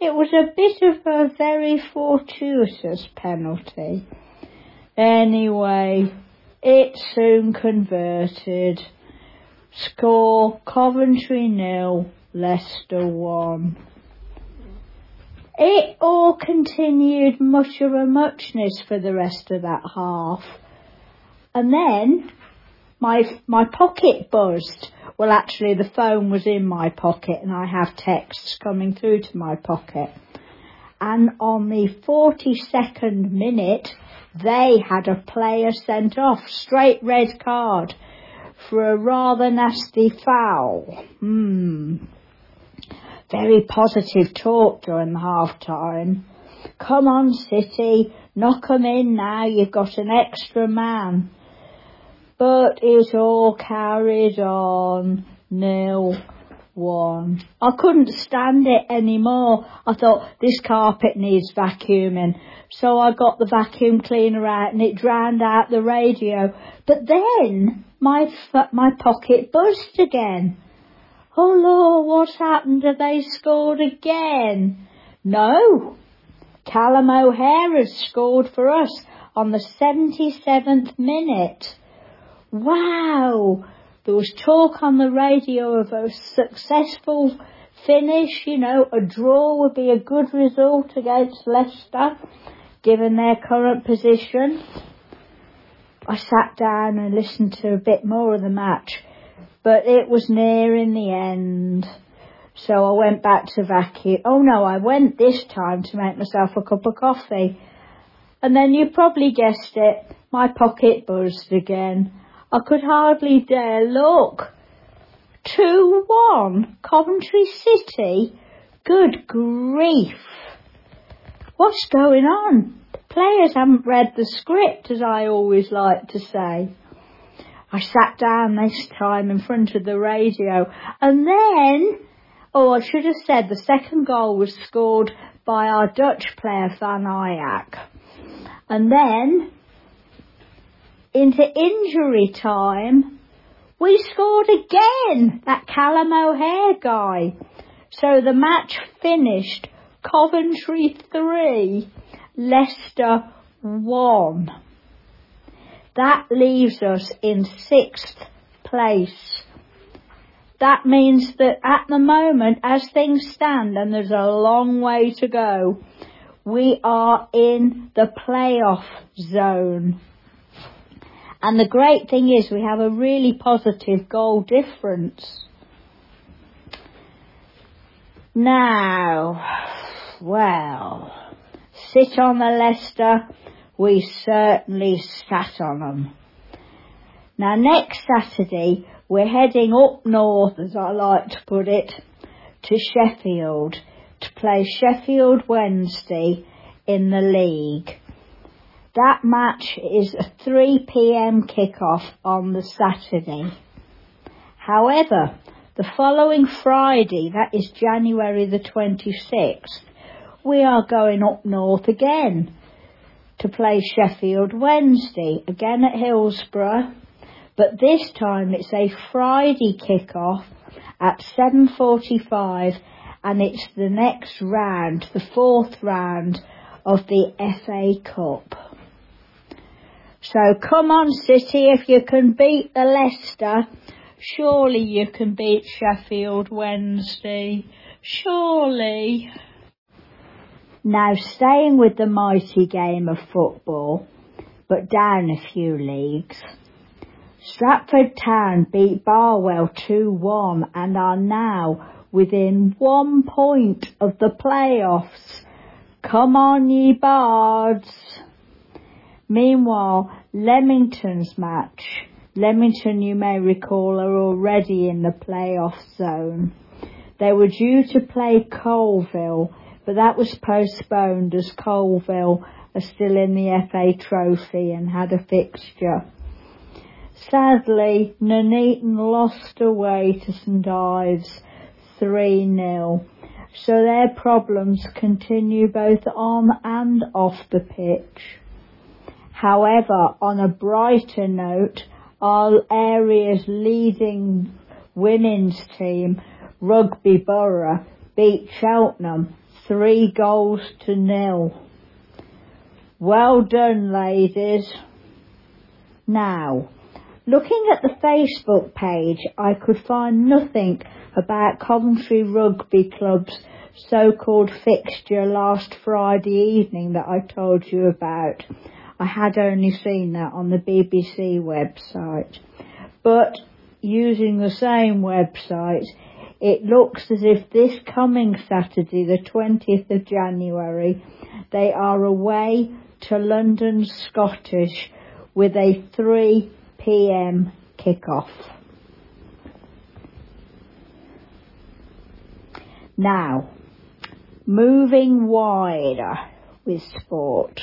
it was a bit of a very fortuitous penalty. Anyway, it soon converted. Score Coventry nil, Leicester one. It all continued much of a muchness for the rest of that half. And then my my pocket buzzed well, actually, the phone was in my pocket and I have texts coming through to my pocket. And on the 42nd minute, they had a player sent off, straight red card, for a rather nasty foul. Hmm. Very positive talk during the half time. Come on, City, knock 'em in now, you've got an extra man. But it all carried on nil one. I couldn't stand it anymore. I thought this carpet needs vacuuming. So I got the vacuum cleaner out and it drowned out the radio. But then my my pocket buzzed again. Oh Lord, what's happened? Have they scored again? No. Callum O'Hare has scored for us on the 77th minute. Wow! There was talk on the radio of a successful finish, you know, a draw would be a good result against Leicester, given their current position. I sat down and listened to a bit more of the match, but it was near in the end. So I went back to vacuum. Oh no, I went this time to make myself a cup of coffee. And then you probably guessed it, my pocket buzzed again. I could hardly dare look. 2-1, Coventry City? Good grief. What's going on? The players haven't read the script, as I always like to say. I sat down this time in front of the radio, and then, oh, I should have said the second goal was scored by our Dutch player van Ewijk. And then into injury time, we scored again, that Callum O'Hare guy. So the match finished Coventry 3, Leicester 1. That leaves us in sixth place. That means that at the moment, as things stand, and there's a long way to go, we are in the playoff zone. And the great thing is we have a really positive goal difference. Now, well, sit on the Leicester, we certainly sat on them. Now next Saturday we're heading up north, as I like to put it, to Sheffield to play Sheffield Wednesday in the league. That match is a 3pm kick-off on the Saturday. However, the following Friday, that is January the 26th, we are going up north again to play Sheffield Wednesday, again at Hillsborough, but this time it's a Friday kick-off at 7.45 and it's the next round, the fourth round of the FA Cup. So come on City, if you can beat the Leicester, surely you can beat Sheffield Wednesday. Surely. Now staying with the mighty game of football, but down a few leagues. Stratford Town beat Barwell 2-1 and are now within one point of the playoffs. Come on, ye bards! Meanwhile, Leamington's match. Leamington, you may recall, are already in the playoff zone. They were due to play Coalville, but that was postponed as Coalville are still in the FA Trophy and had a fixture. Sadly, Nuneaton lost away to St Ives 3-0. So their problems continue both on and off the pitch. However, on a brighter note, our area's leading women's team, Rugby Borough, beat Cheltenham three goals to nil. Well done, ladies. Now, looking at the Facebook page, I could find nothing about Coventry Rugby Club's so-called fixture last Friday evening that I told you about. I had only seen that on the BBC website. But using the same website, it looks as if this coming Saturday, the 20th of January, they are away to London Scottish with a 3 p.m. kick-off. Now, moving wider with sport.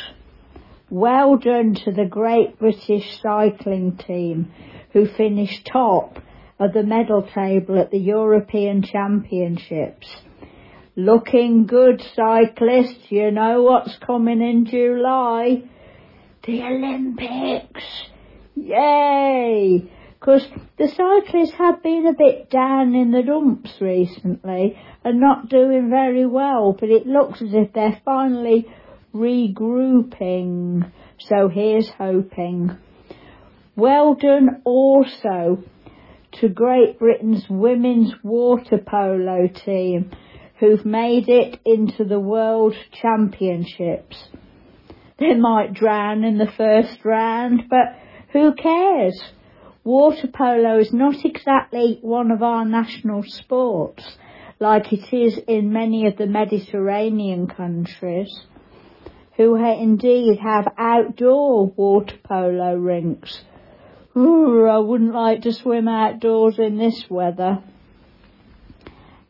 Well done to the Great British Cycling Team who finished top of the medal table at the European Championships. Looking good cyclists, you know what's coming in July? The Olympics! Yay! Because the cyclists have been a bit down in the dumps recently and not doing very well, but it looks as if they're finally regrouping. So here's hoping. Well done also to Great Britain's women's water polo team who've made it into the World Championships. They might drown in the first round, but who cares? Water polo is not exactly one of our national sports, like it is in many of the Mediterranean countries, who indeed have outdoor water polo rinks. I wouldn't like to swim outdoors in this weather.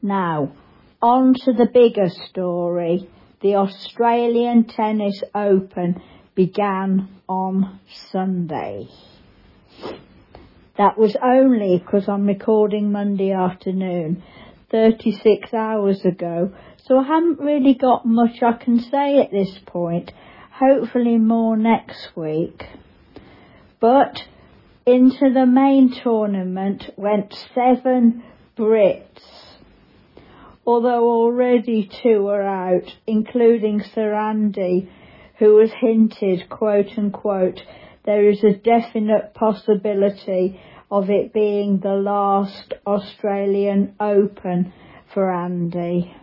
Now, on to the bigger story. The Australian Tennis Open began on Sunday. That was only because I'm recording Monday afternoon, 36 hours ago, so I haven't really got much I can say at this point. Hopefully more next week. But into the main tournament went seven Brits, although already two are out, including Sir Andy, who was hinted, quote unquote, there is a definite possibility of it being the last Australian Open for Andy.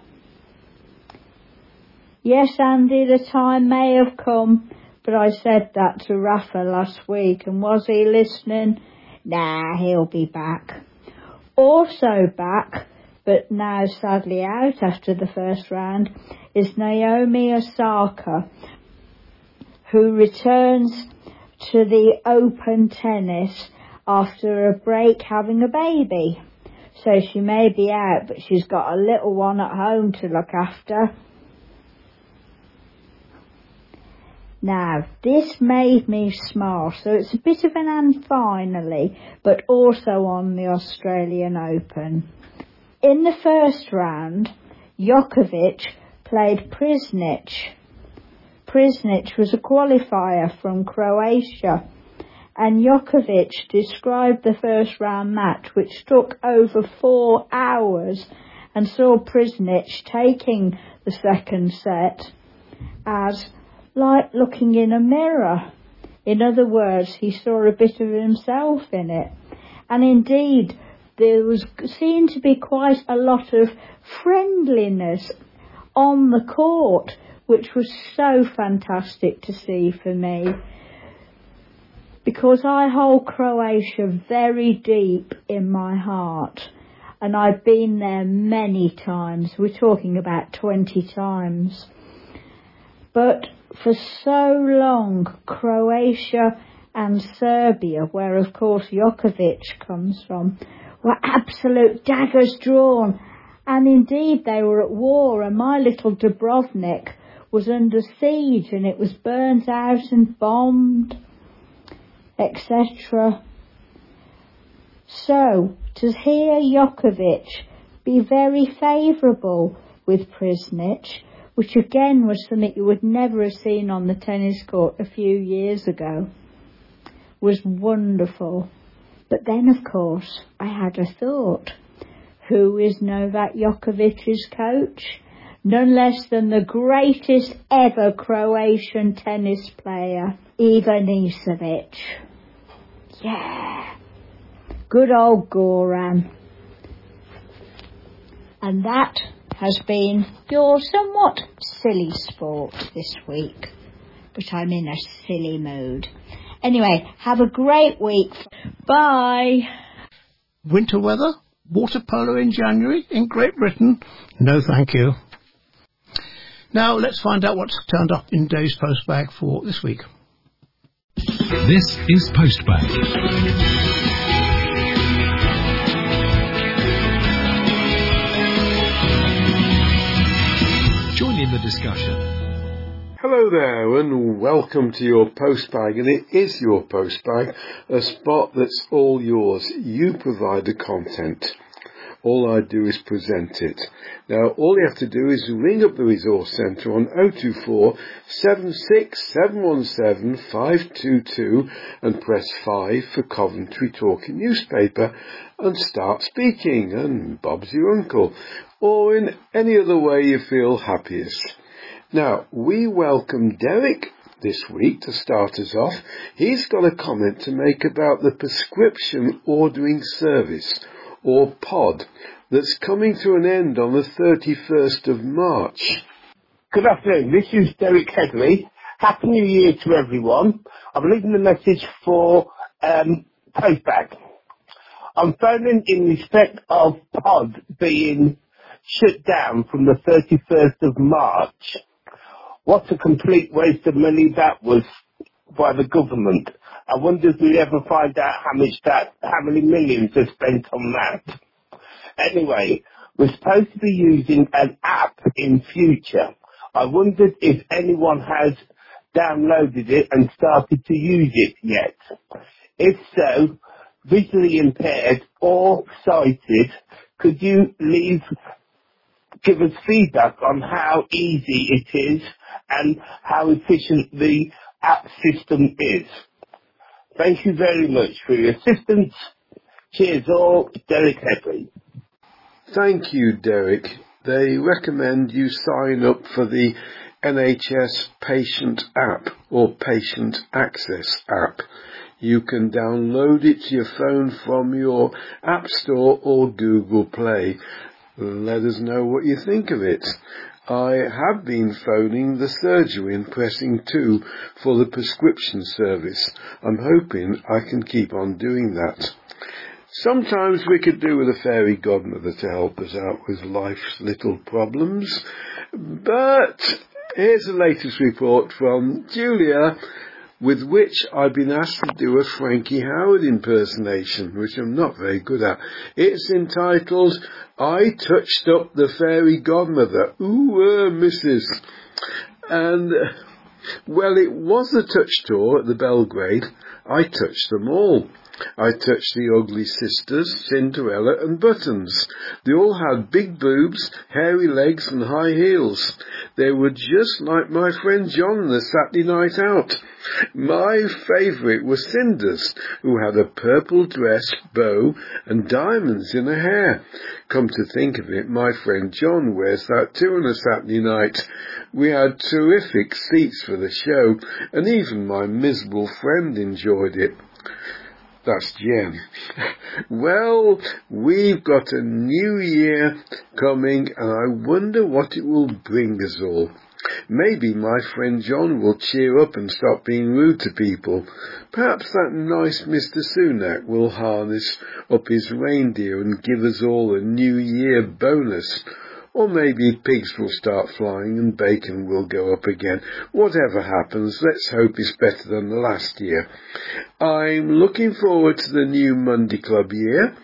Yes, Andy, the time may have come, but I said that to Rafa last week, and was he listening? Nah, he'll be back. Also back, but now sadly out after the first round, is Naomi Osaka, who returns to the open tennis after a break having a baby. So she may be out, but she's got a little one at home to look after. Now, this made me smile, so it's a bit of an and finally, but also on the Australian Open. In the first round, Djokovic played Prizmic. Prizmic was a qualifier from Croatia, and Djokovic described the first round match, which took over four hours, and saw Prizmic taking the second set as like looking in a mirror. In other words, he saw a bit of himself in it. And indeed, there was seemed to be quite a lot of friendliness on the court, which was so fantastic to see for me. Because I hold Croatia very deep in my heart. And I've been there many times. We're talking about 20 times. But for so long, Croatia and Serbia, where of course Djokovic comes from, were absolute daggers drawn. And indeed they were at war and my little Dubrovnik was under siege and it was burnt out and bombed, etc. So, to hear Djokovic be very favourable with Prizmic which again was something you would never have seen on the tennis court a few years ago, was wonderful. But then, of course, I had a thought. Who is Novak Djokovic's coach? None less than the greatest ever Croatian tennis player, Ivanisevic. Yeah. Good old Goran. And that has been your somewhat silly sport this week. But I'm in a silly mood. Anyway, have a great week. Bye. Winter weather? Water polo in January in Great Britain? No thank you. Now let's find out what's turned up in Dave's postbag for this week. This is Postbag. In the discussion. Hello there and welcome to your postbag and it is your postbag, a spot that's all yours. You provide the content. All I do is present it. Now all you have to do is ring up the resource centre on 024 76 717 522 and press 5 for Coventry Talking Newspaper and start speaking and Bob's your uncle or in any other way you feel happiest. Now, we welcome Derek this week to start us off. He's got a comment to make about the prescription ordering service, or POD, that's coming to an end on the 31st of March. Good afternoon, this is Derek Headley. Happy New Year to everyone. I'm leaving a message for um, Postbag. I'm phoning in respect of POD being shut down from the 31st of March. What a complete waste of money that was by the government. I wonder if we ever find out how much that, how many millions are spent on that. Anyway, we're supposed to be using an app in future. I wondered if anyone has downloaded it and started to use it yet. If so, visually impaired or sighted, could you leave give us feedback on how easy it is and how efficient the app system is. Thank you very much for your assistance. Cheers all, Derek Headley. Thank you, Derek. They recommend you sign up for the NHS Patient app or Patient Access app. You can download it to your phone from your App Store or Google Play let us know what you think of it. I have been phoning the surgery and pressing 2 for the prescription service. I'm hoping I can keep on doing that. Sometimes we could do with a fairy godmother to help us out with life's little problems. But here's the latest report from Julia with which I've been asked to do a Frankie Howerd impersonation, which I'm not very good at. It's entitled, I Touched Up the Fairy Godmother. Ooh, uh, Mrs. And, well, it was a touch tour at the Belgrade. I touched them all. I touched the ugly sisters, Cinderella and Buttons. They all had big boobs, hairy legs and high heels. They were just like my friend John the Saturday night out. My favourite was Cinders, who had a purple dress, bow and diamonds in her hair. Come to think of it, my friend John wears that too on a Saturday night. We had terrific seats for the show, and even my miserable friend enjoyed it. That's Jen. *laughs* well, we've got a new year coming and I wonder what it will bring us all. Maybe my friend John will cheer up and stop being rude to people. Perhaps that nice Mr. Sunak will harness up his reindeer and give us all a new year bonus. Or maybe pigs will start flying and bacon will go up again. Whatever happens, let's hope it's better than the last year. I'm looking forward to the new Monday Club year.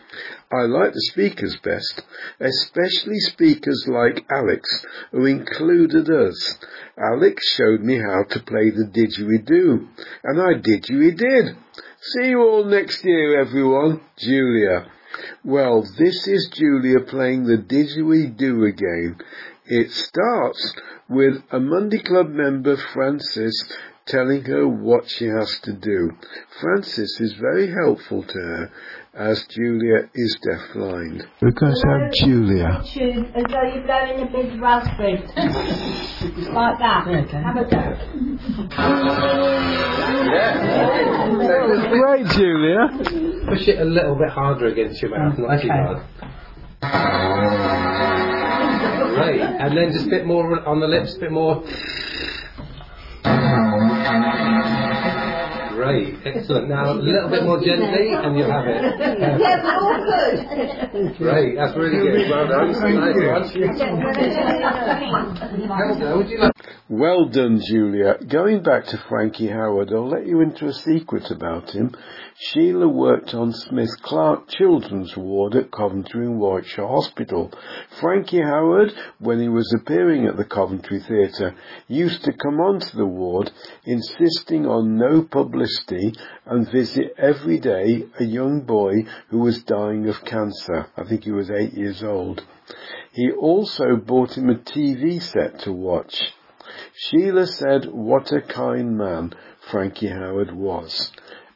I like the speakers best, especially speakers like Alex, who included us. Alex showed me how to play the didgeridoo, and I didgeridoo. See you all next year, everyone. Julia. Well, this is Julia playing the didgeridoo again. It starts with a Monday Club member, Francis, telling her what she has to do. Francis is very helpful to her as Julia is deafblind. We're going to have Julia. As though you're blowing a big raspberry. like that. Have a go. yeah. Great, Julia. Push it a little bit harder against your mouth, not too hard. Right, and then just a bit more on the lips, a bit more. Gracias. Great, excellent. Now a little bit more gently, and you'll have it. Yeah, but all good. Great, that's really good. Well done. Nice one. Elsa, would you like? Well done, Julia. Going back to Frankie Howerd, I'll let you into a secret about him. Sheila worked on Smith Clark Children's Ward at Coventry and Warwickshire Hospital. Frankie Howerd, when he was appearing at the Coventry Theatre, used to come onto the ward, insisting on no publicity and visit every day a young boy who was dying of cancer. I think he was eight years old. He also bought him a TV set to watch. Sheila said what a kind man Frankie Howerd was.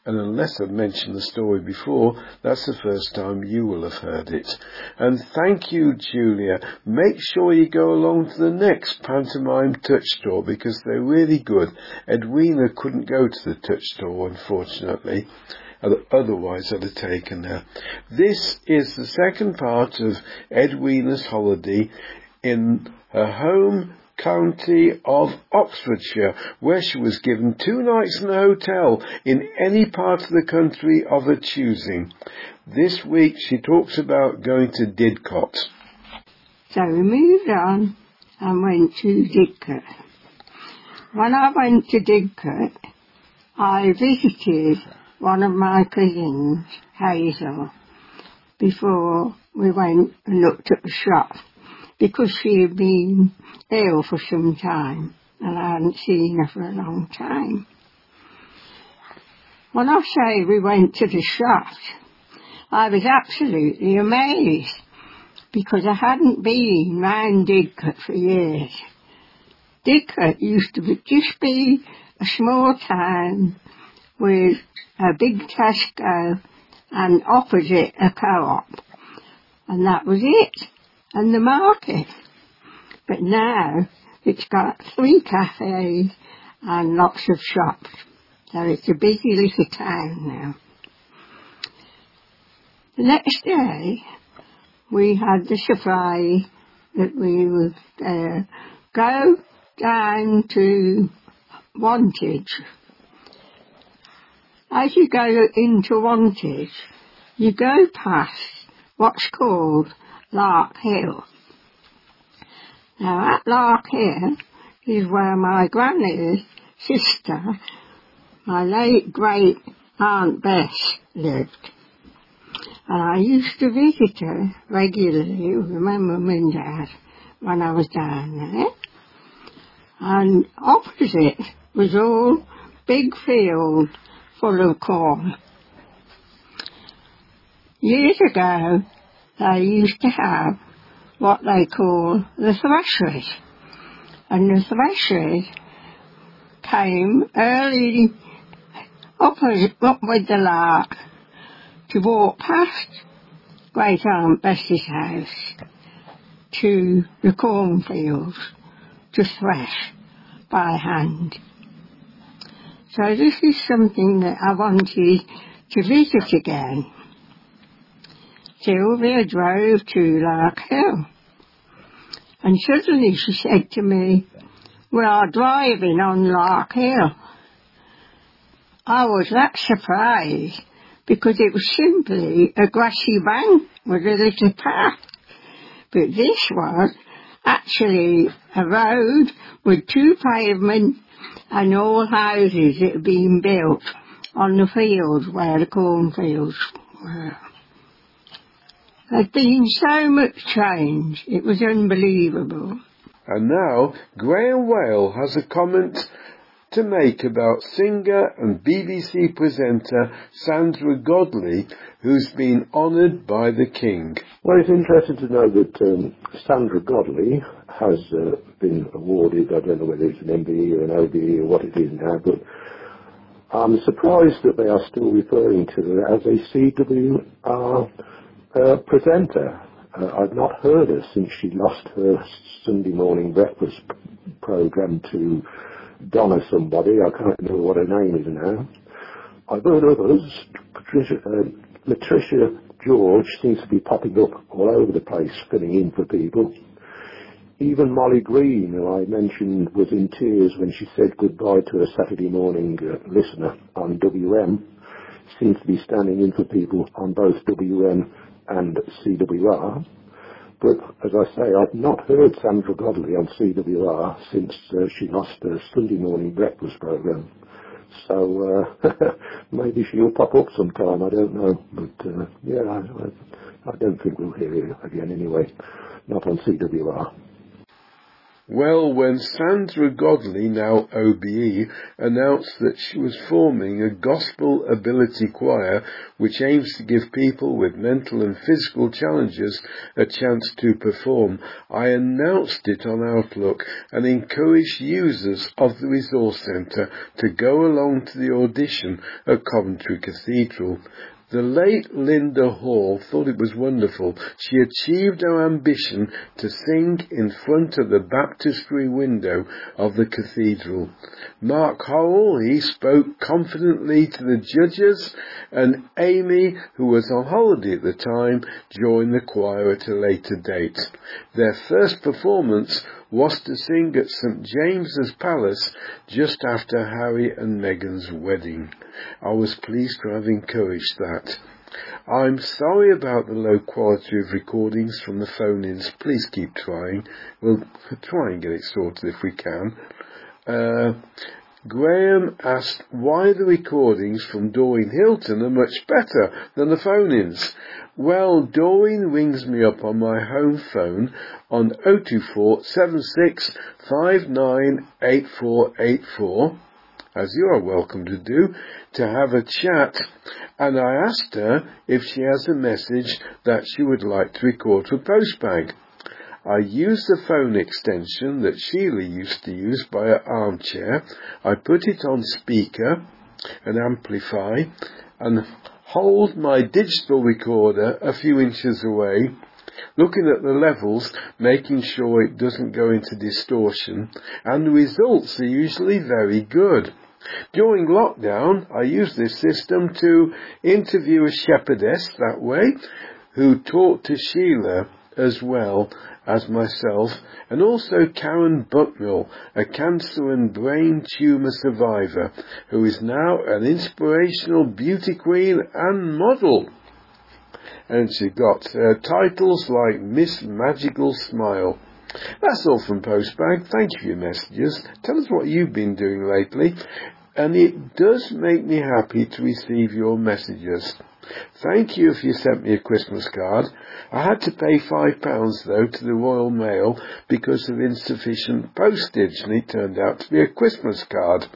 And unless I've mentioned the story before, that's the first time you will have heard it. And thank you, Julia. Make sure you go along to the next pantomime touch tour because they're really good. Edwina couldn't go to the touch tour, unfortunately. Otherwise, I'd have taken her. This is the second part of Edwina's holiday in her home county of Oxfordshire, where she was given two nights in a hotel in any part of the country of her choosing. This week she talks about going to Didcot. So we moved on and went to Didcot. When I went to Didcot, I visited one of my cousins, Hazel, before we went and looked at the shop because she had been ill for some time and I hadn't seen her for a long time. When I say we went to the shop, I was absolutely amazed because I hadn't been round Didcot for years. Didcot used to be, just be a small town with a big Tesco and opposite a co-op. And that was it. And the market. But now it's got three cafes and lots of shops. So it's a busy little town now. The next day we had the surprise that we would uh, go down to Wantage. As you go into Wantage, you go past what's called Lark Hill. Now at Lark Hill is where my granny's sister my late great Aunt Bess lived. And I used to visit her regularly my mum and dad when I was down there. And opposite was all big field full of corn. Years ago, they used to have what they call the threshers. And the threshers came early up, up with the lark to walk past Great Aunt Bessie's house to the cornfields to thresh by hand. So this is something that I wanted to visit again. Sylvia drove to Lark Hill. And suddenly she said to me, we are driving on Lark Hill. I was that surprised because it was simply a grassy bank with a little path. But this was actually a road with two pavements and all houses that had been built on the fields where the cornfields were. There'd been so much change, it was unbelievable. And now Graham Whale has a comment to make about singer and BBC presenter Sandra Godley, who's been honoured by the King. Well, it's interesting to know that um, Sandra Godley has uh, been awarded, I don't know whether it's an MBE or an OBE or what it is now, but I'm surprised that they are still referring to her as a CWR uh, presenter. Uh, I've not heard her since she lost her Sunday morning breakfast programme to Donna somebody. I can't remember what her name is now. I've heard others. Patricia, uh, George seems to be popping up all over the place, filling in for people. Even Molly Green, who I mentioned, was in tears when she said goodbye to a Saturday morning uh, listener on WM. Seems to be standing in for people on both WM and CWR. But as I say, I've not heard Sandra Godley on CWR since uh, she lost her Sunday morning breakfast programme. So uh, *laughs* maybe she'll pop up sometime. I don't know, but uh, yeah, I, I don't think we'll hear her again anyway. Not on CWR. Well, when Sandra Godley, now OBE, announced that she was forming a gospel ability choir which aims to give people with mental and physical challenges a chance to perform, I announced it on Outlook and encouraged users of the Resource Centre to go along to the audition at Coventry Cathedral. The late Linda Hall thought it was wonderful. She achieved her ambition to sing in front of the baptistry window of the cathedral. Mark Howell, he spoke confidently to the judges and Amy, who was on holiday at the time, joined the choir at a later date. Their first performance was to sing at St James's Palace just after Harry and Meghan's wedding. I was pleased to have encouraged that. I'm sorry about the low quality of recordings from the phone-ins. Please keep trying. We'll try and get it sorted if we can. Uh, Graham asked why the recordings from Doreen Hilton are much better than the phone-ins. Well, Doreen rings me up on my home phone on 024 as you are welcome to do, to have a chat, and I asked her if she has a message that she would like to record for Postbag. I used the phone extension that Sheila used to use by her armchair. I put it on speaker and amplify and hold my digital recorder a few inches away, looking at the levels, making sure it doesn't go into distortion, and the results are usually very good. During lockdown, I used this system to interview a shepherdess that way, who talked to Sheila as well as myself, and also Karen Bucknell, a cancer and brain tumour survivor, who is now an inspirational beauty queen and model. And she got uh, titles like Miss Magical Smile. That's all from Postbag. Thank you for your messages. Tell us what you've been doing lately. and it does make me happy to receive your messages. Thank you if you sent me a Christmas card. I had to pay five pounds though to the Royal Mail because of insufficient postage and it turned out to be a Christmas card.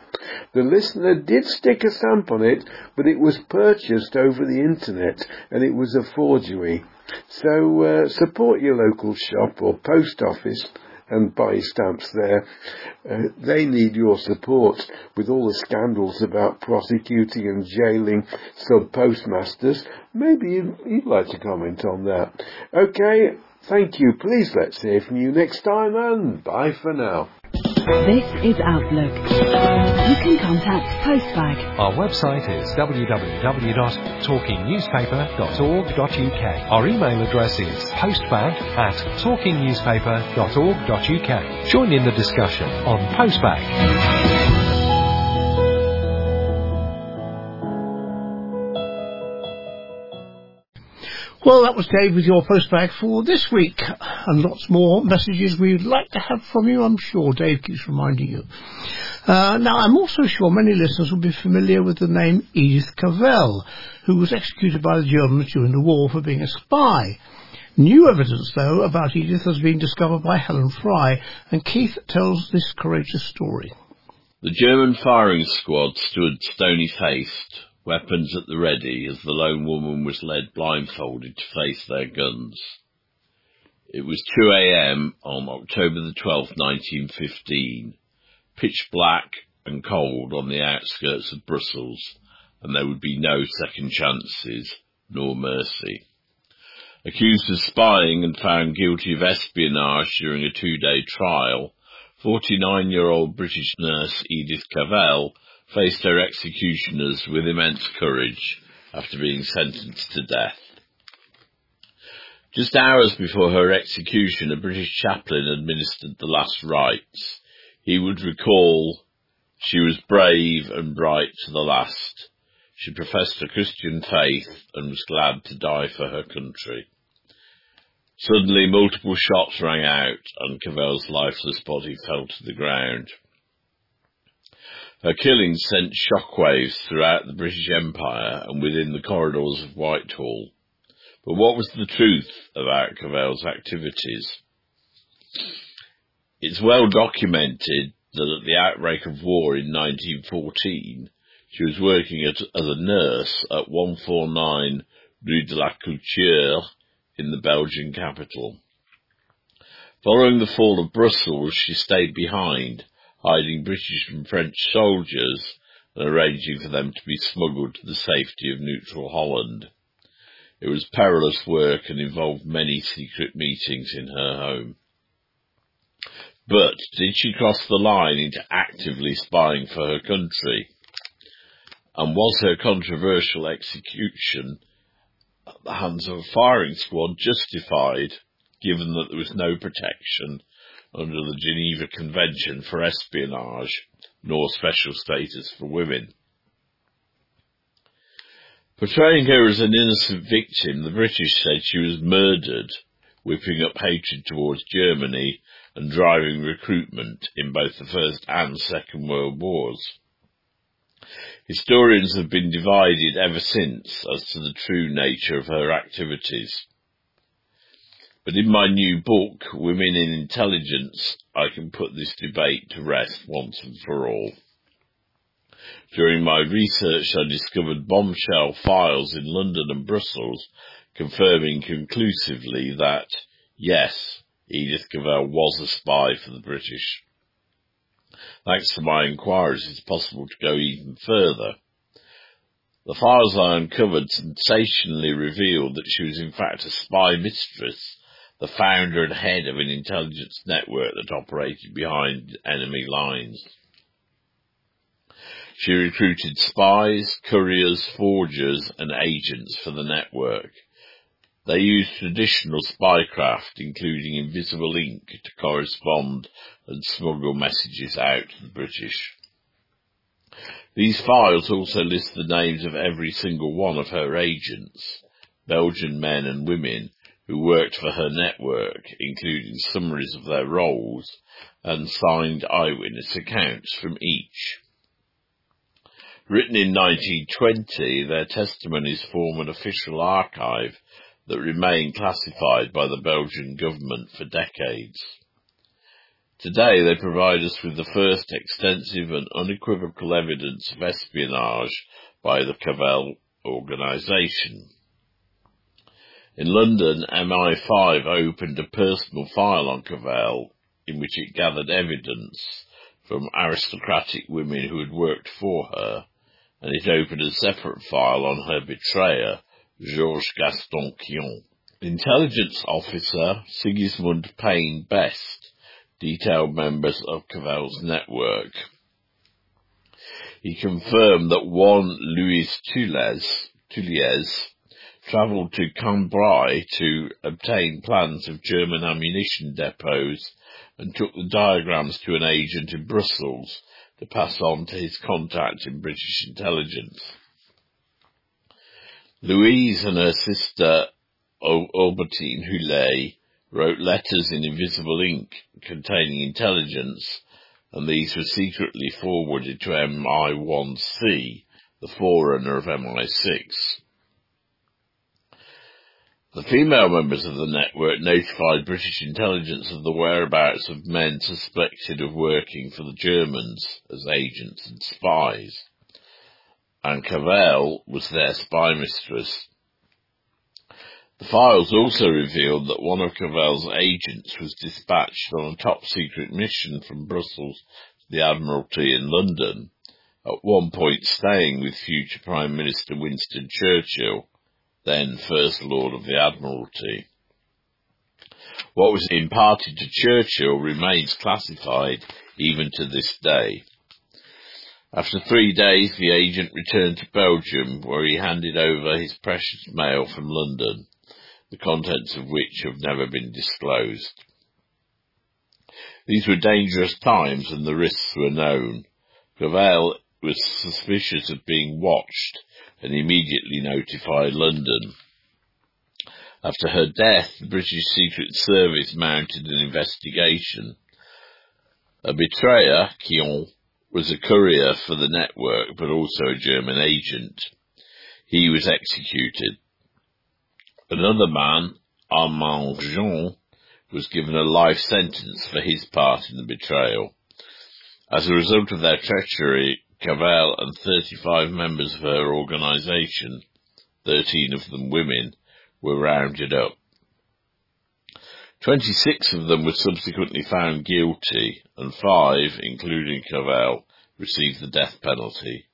The listener did stick a stamp on it, but it was purchased over the internet and it was a forgery. So uh, support your local shop or post office and buy stamps there. Uh, they need your support with all the scandals about prosecuting and jailing sub postmasters. Maybe you'd, you'd like to comment on that. Okay, thank you. Please let's hear from you next time and bye for now. This is Outlook. You can contact Postbag. Our website is www.talkingnewspaper.org.uk. Our email address is postbag at talkingnewspaper.org.uk. Join in the discussion on Postbag. Well, that was Dave with your postbag for this week, and lots more messages we'd like to have from you, I'm sure. Dave keeps reminding you. Uh, now, I'm also sure many listeners will be familiar with the name Edith Cavell, who was executed by the Germans during the war for being a spy. New evidence, though, about Edith has been discovered by Helen Fry, and Keith tells this courageous story. The German firing squad stood stony-faced, weapons at the ready as the lone woman was led blindfolded to face their guns. It was 2 a.m. on October the 12th, 1915, pitch black and cold on the outskirts of Brussels, and there would be no second chances nor mercy. Accused of spying and found guilty of espionage during a two-day trial, 49-year-old British nurse Edith Cavell faced her executioners with immense courage after being sentenced to death. Just hours before her execution, a British chaplain administered the last rites. He would recall, she was brave and bright to the last. She professed a Christian faith and was glad to die for her country. Suddenly multiple shots rang out and Cavell's lifeless body fell to the ground. Her killing sent shockwaves throughout the British Empire and within the corridors of Whitehall. But what was the truth about Cavell's activities? It's well documented that at the outbreak of war in 1914, she was working at, as a nurse at 149 Rue de la Culture in the Belgian capital. Following the fall of Brussels, she stayed behind hiding British and French soldiers and arranging for them to be smuggled to the safety of neutral Holland. It was perilous work and involved many secret meetings in her home. But did she cross the line into actively spying for her country? And was her controversial execution at the hands of a firing squad justified, given that there was no protection under the Geneva Convention for Espionage, nor special status for women. Portraying her as an innocent victim, the British said she was murdered, whipping up hatred towards Germany and driving recruitment in both the First and Second World Wars. Historians have been divided ever since as to the true nature of her activities. But in my new book, Women in Intelligence, I can put this debate to rest once and for all. During my research, I discovered bombshell files in London and Brussels confirming conclusively that, yes, Edith Cavell was a spy for the British. Thanks to my inquiries, it's possible to go even further. The files I uncovered sensationally revealed that she was in fact a spy mistress the founder and head of an intelligence network that operated behind enemy lines. She recruited spies, couriers, forgers and agents for the network. They used traditional spycraft, including invisible ink, to correspond and smuggle messages out to the British. These files also list the names of every single one of her agents, Belgian men and women, who worked for her network, including summaries of their roles and signed eyewitness accounts from each. Written in 1920, their testimonies form an official archive that remained classified by the Belgian government for decades. Today they provide us with the first extensive and unequivocal evidence of espionage by the Cavell organisation. In London, MI5 opened a personal file on Cavell in which it gathered evidence from aristocratic women who had worked for her and it opened a separate file on her betrayer, Georges Gaston Quien. Intelligence officer Sigismund Payne Best detailed members of Cavell's network. He confirmed that one Louise Thuliez travelled to Cambrai to obtain plans of German ammunition depots and took the diagrams to an agent in Brussels to pass on to his contact in British intelligence. Louise and her sister Albertine Hullet wrote letters in invisible ink containing intelligence, and these were secretly forwarded to MI1C, the forerunner of MI6. The female members of the network notified British intelligence of the whereabouts of men suspected of working for the Germans as agents and spies, and Cavell was their spy mistress. The files also revealed that one of Cavell's agents was dispatched on a top secret mission from Brussels to the Admiralty in London, at one point staying with future Prime Minister Winston Churchill then First Lord of the Admiralty. What was imparted to Churchill remains classified even to this day. After three days, the agent returned to Belgium, where he handed over his precious mail from London, the contents of which have never been disclosed. These were dangerous times and the risks were known. Cavell was suspicious of being watched and immediately notified London. After her death, the British Secret Service mounted an investigation. A betrayer, Quien, was a courier for the network, but also a German agent. He was executed. Another man, Armand Jean, was given a life sentence for his part in the betrayal. As a result of their treachery, Cavell and 35 members of her organisation, 13 of them women, were rounded up. 26 of them were subsequently found guilty, and five, including Cavell, received the death penalty.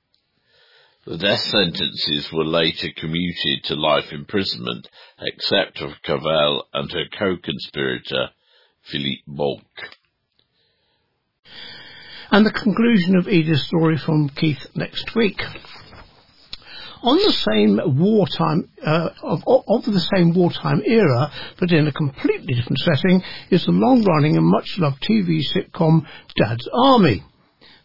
The death sentences were later commuted to life imprisonment, except of Cavell and her co-conspirator, Philippe Baucq and the conclusion of Edith's story from Keith next week. On the same wartime, uh, of, of, the same wartime era, but in a completely different setting, is the long-running and much-loved TV sitcom Dad's Army.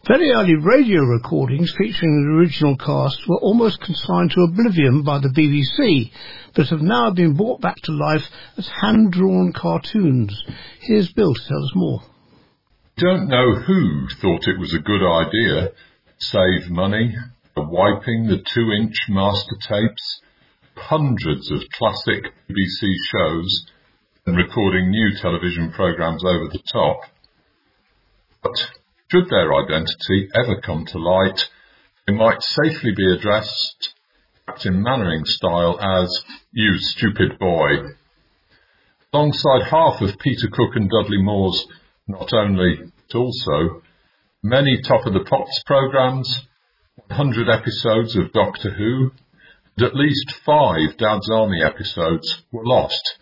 Very early radio recordings featuring the original cast were almost consigned to oblivion by the BBC, but have now been brought back to life as hand-drawn cartoons. Here's Bill to tell us more don't know who thought it was a good idea. Save money wiping the two inch master tapes, hundreds of classic BBC shows, and recording new television programmes over the top. But should their identity ever come to light, they might safely be addressed Captain Mainwaring style as, you stupid boy. Alongside half of Peter Cook and Dudley Moore's not only, but also many Top of the Pops programs, 100 episodes of Doctor Who, and at least five Dad's Army episodes were lost,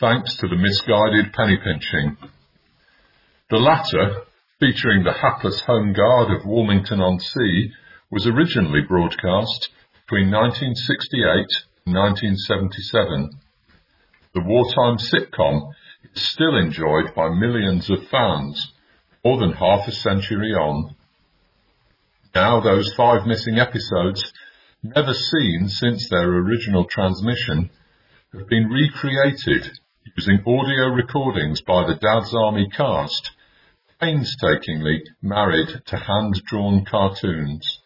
thanks to the misguided penny pinching. The latter, featuring the hapless Home Guard of Walmington-on-Sea, was originally broadcast between 1968 and 1977. The wartime sitcom still enjoyed by millions of fans, more than half a century on. Now those five missing episodes, never seen since their original transmission, have been recreated using audio recordings by the Dad's Army cast, painstakingly married to hand-drawn cartoons.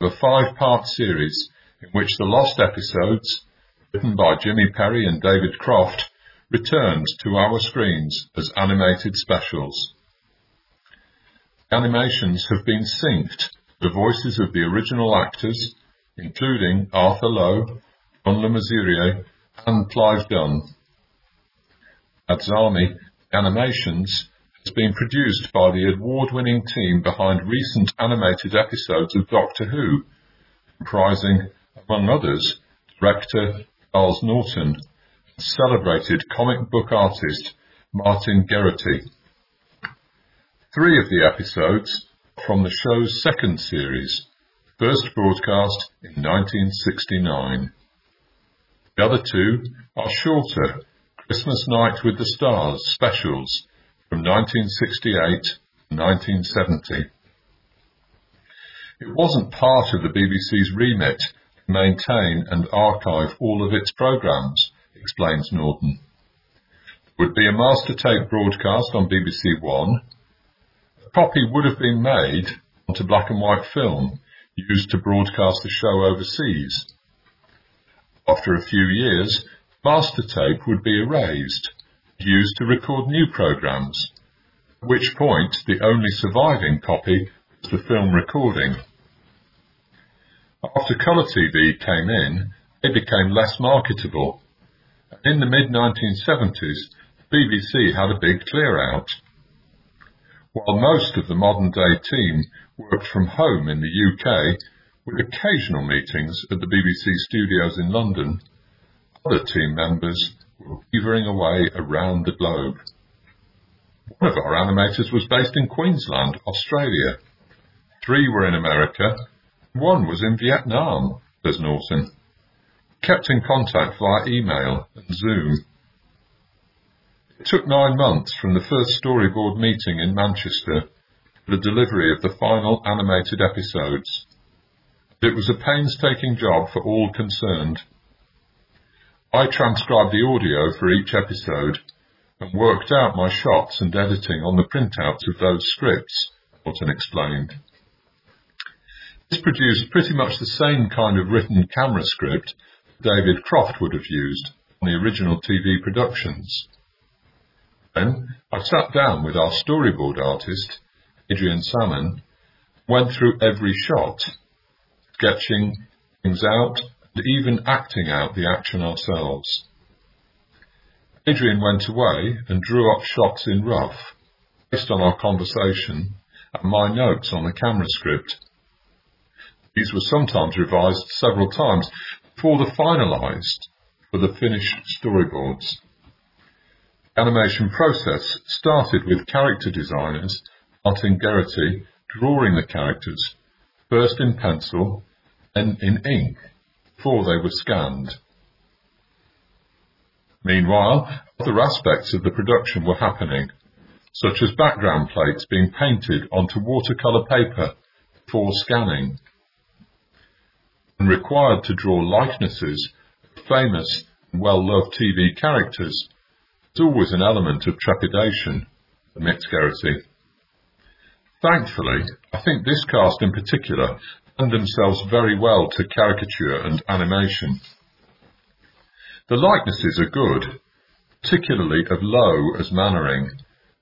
The five-part series in which the lost episodes, written by Jimmy Perry and David Croft, returned to our screens as animated specials. Animations have been synced to the voices of the original actors, including Arthur Lowe, John Le Mesurier, and Clive Dunn. Dad's Army Animations has been produced by the award-winning team behind recent animated episodes of Doctor Who, comprising, among others, director Charles Norton celebrated comic book artist Martin Geraghty. Three of the episodes from the show's second series, first broadcast in 1969. The other two are shorter Christmas Night with the Stars specials from 1968 and 1970. It wasn't part of the BBC's remit to maintain and archive all of its programmes, explains Norton. There would be a master tape broadcast on BBC One, A copy would have been made onto black and white film used to broadcast the show overseas. After a few years, master tape would be erased, used to record new programs, at which point the only surviving copy was the film recording. After colour TV came in, they became less marketable. In the mid-1970s, the BBC had a big clear out. While most of the modern day team worked from home in the UK, with occasional meetings at the BBC studios in London, other team members were beavering away around the globe. One of our animators was based in Queensland, Australia. Three were in America, one was in Vietnam, says Norton. Kept in contact via email and Zoom. It took nine months from the first storyboard meeting in Manchester to the delivery of the final animated episodes. It was a painstaking job for all concerned. I transcribed the audio for each episode and worked out my shots and editing on the printouts of those scripts, Norton explained. This produced pretty much the same kind of written camera script David Croft would have used on the original TV productions. Then I sat down with our storyboard artist, Adrian Salmon, went through every shot, sketching things out and even acting out the action ourselves. Adrian went away and drew up shots in rough, based on our conversation and my notes on the camera script. These were sometimes revised several times before the finalised for the finished storyboards The animation process started with character designers, Martin Geraghty, drawing the characters, first in pencil, then in ink, before they were scanned. Meanwhile, other aspects of the production were happening, such as background plates being painted onto watercolour paper before scanning. And required to draw likenesses of famous and well-loved TV characters, there's always an element of trepidation, admits Geraghty. Thankfully, I think this cast in particular lend themselves very well to caricature and animation. The likenesses are good, particularly of Lowe as Mainwaring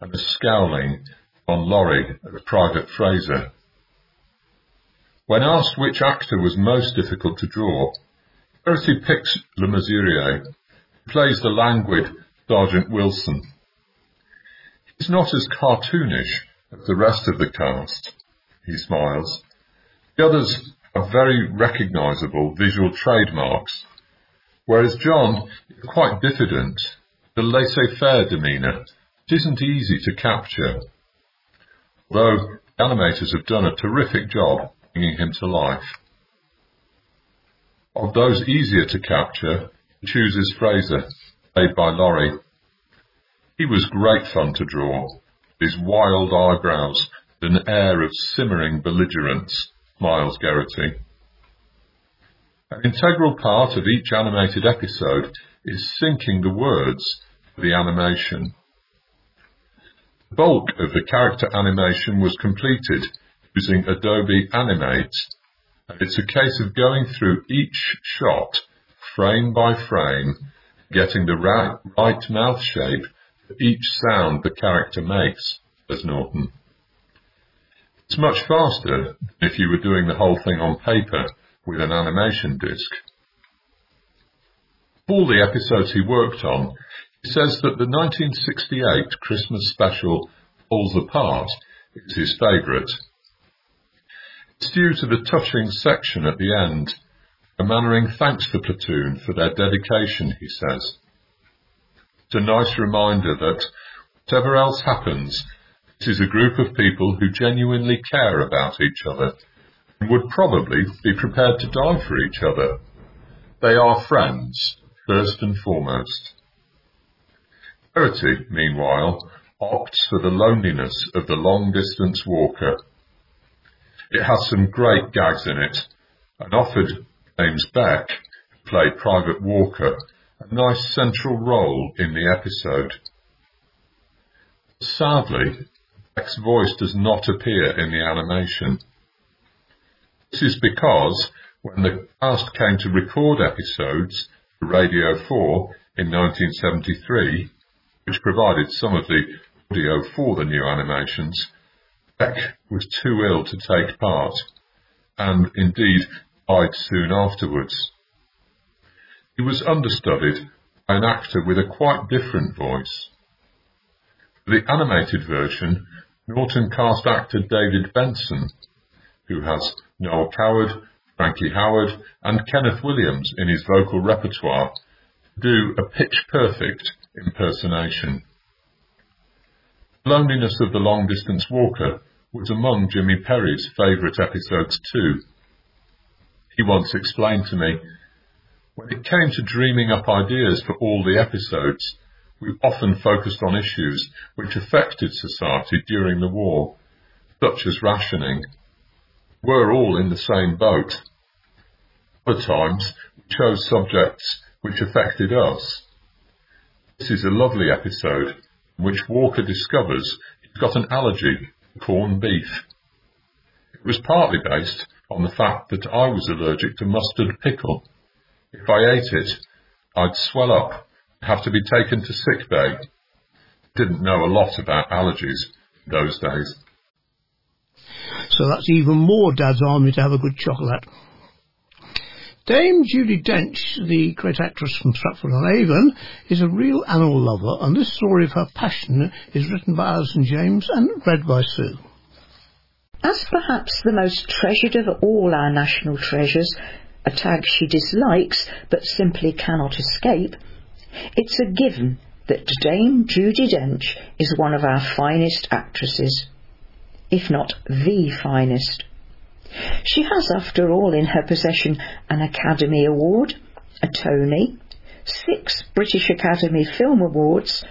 and the scowling on Laurie as Private Frazer. When asked which actor was most difficult to draw, Geraghty picks Le Mesurier, who plays the languid Sergeant Wilson. He's not as cartoonish as the rest of the cast, he smiles. The others have very recognisable visual trademarks, whereas John is quite diffident, the laissez-faire demeanour isn't easy to capture, though the animators have done a terrific job bringing him to life. Of those easier to capture, he chooses Frazer, played by Laurie. He was great fun to draw, his wild eyebrows and an air of simmering belligerence, smiles Geraghty. An integral part of each animated episode is syncing the words for the animation. The bulk of the character animation was completed using Adobe Animate, And it's a case of going through each shot, frame by frame, getting the right, right mouth shape for each sound the character makes, says Norton. It's much faster than if you were doing the whole thing on paper with an animation disc. All the episodes he worked on, he says that the 1968 Christmas special Falls Apart is his favourite. It's due to the touching section at the end, a Mainwaring thanks the platoon for their dedication, he says. It's a nice reminder that whatever else happens, it is a group of people who genuinely care about each other and would probably be prepared to die for each other. They are friends, first and foremost. Verity, meanwhile, opts for the loneliness of the long distance walker. It has some great gags in it and offered James Beck, who played Private Walker, a nice central role in the episode. Sadly, Beck's voice does not appear in the animation. This is because when the cast came to record episodes for Radio 4 in 1973, which provided some of the audio for the new animations, Beck was too ill to take part, and indeed died soon afterwards. He was understudied by an actor with a quite different voice. For the animated version, Norton cast actor David Benson, who has Noel Coward, Frankie Howerd, and Kenneth Williams in his vocal repertoire, to do a pitch perfect impersonation. Loneliness of the Long Distance Walker was among Jimmy Perry's favourite episodes too. He once explained to me, when it came to dreaming up ideas for all the episodes, we often focused on issues which affected society during the war, such as rationing. We're all in the same boat. Other times, we chose subjects which affected us. This is a lovely episode in which Walker discovers he's got an allergy corned beef. It was partly based on the fact that I was allergic to mustard pickle. If I ate it, I'd swell up have to be taken to sick bay. Didn't know a lot about allergies those days. So that's even more Dad's army to have a good chocolate. Dame Judi Dench, the great actress from Stratford on Avon, is a real animal lover, and this story of her passion is written by Alison James and read by Sue. As perhaps the most treasured of all our national treasures, a tag she dislikes but simply cannot escape, it's a given that Dame Judi Dench is one of our finest actresses, if not the finest. She has, after all, in her possession an Academy Award, a Tony, six British Academy Film Awards,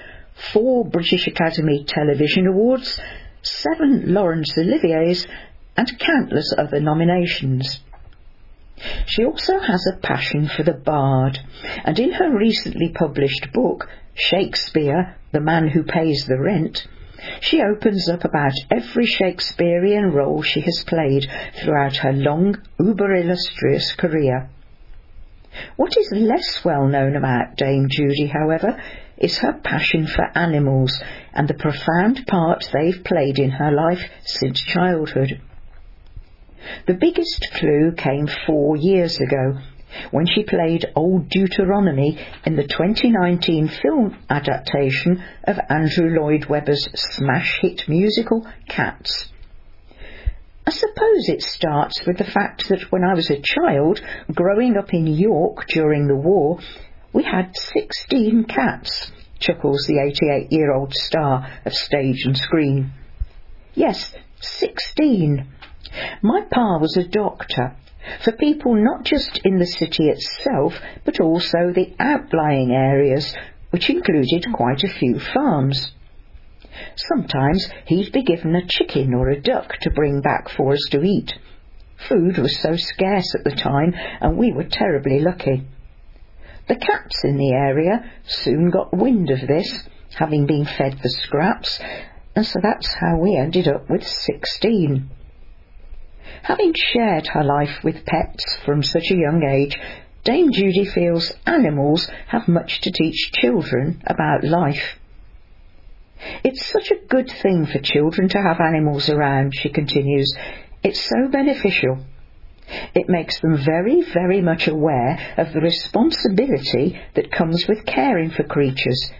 four British Academy Television Awards, seven Laurence Oliviers, and countless other nominations. She also has a passion for the bard, and in her recently published book, Shakespeare, The Man Who Pays the Rent, she opens up about every Shakespearean role she has played throughout her long, uber illustrious career. What is less well known about Dame Judi, however, is her passion for animals and the profound part they've played in her life since childhood. The biggest clue came four years ago when she played Old Deuteronomy in the 2019 film adaptation of Andrew Lloyd Webber's smash hit musical Cats. I suppose it starts with the fact that when I was a child, growing up in York during the war, we had 16 cats, chuckles the 88 year old star of stage and screen. Yes, 16. My pa was a doctor for people not just in the city itself, but also the outlying areas, which included quite a few farms. Sometimes he'd be given a chicken or a duck to bring back for us to eat. Food was so scarce at the time, and we were terribly lucky. The cats in the area soon got wind of this, having been fed the scraps, and so that's how we ended up with sixteen. Having shared her life with pets from such a young age, Dame Judi feels animals have much to teach children about life. It's such a good thing for children to have animals around, she continues. It's so beneficial. It makes them very, very much aware of the responsibility that comes with caring for creatures,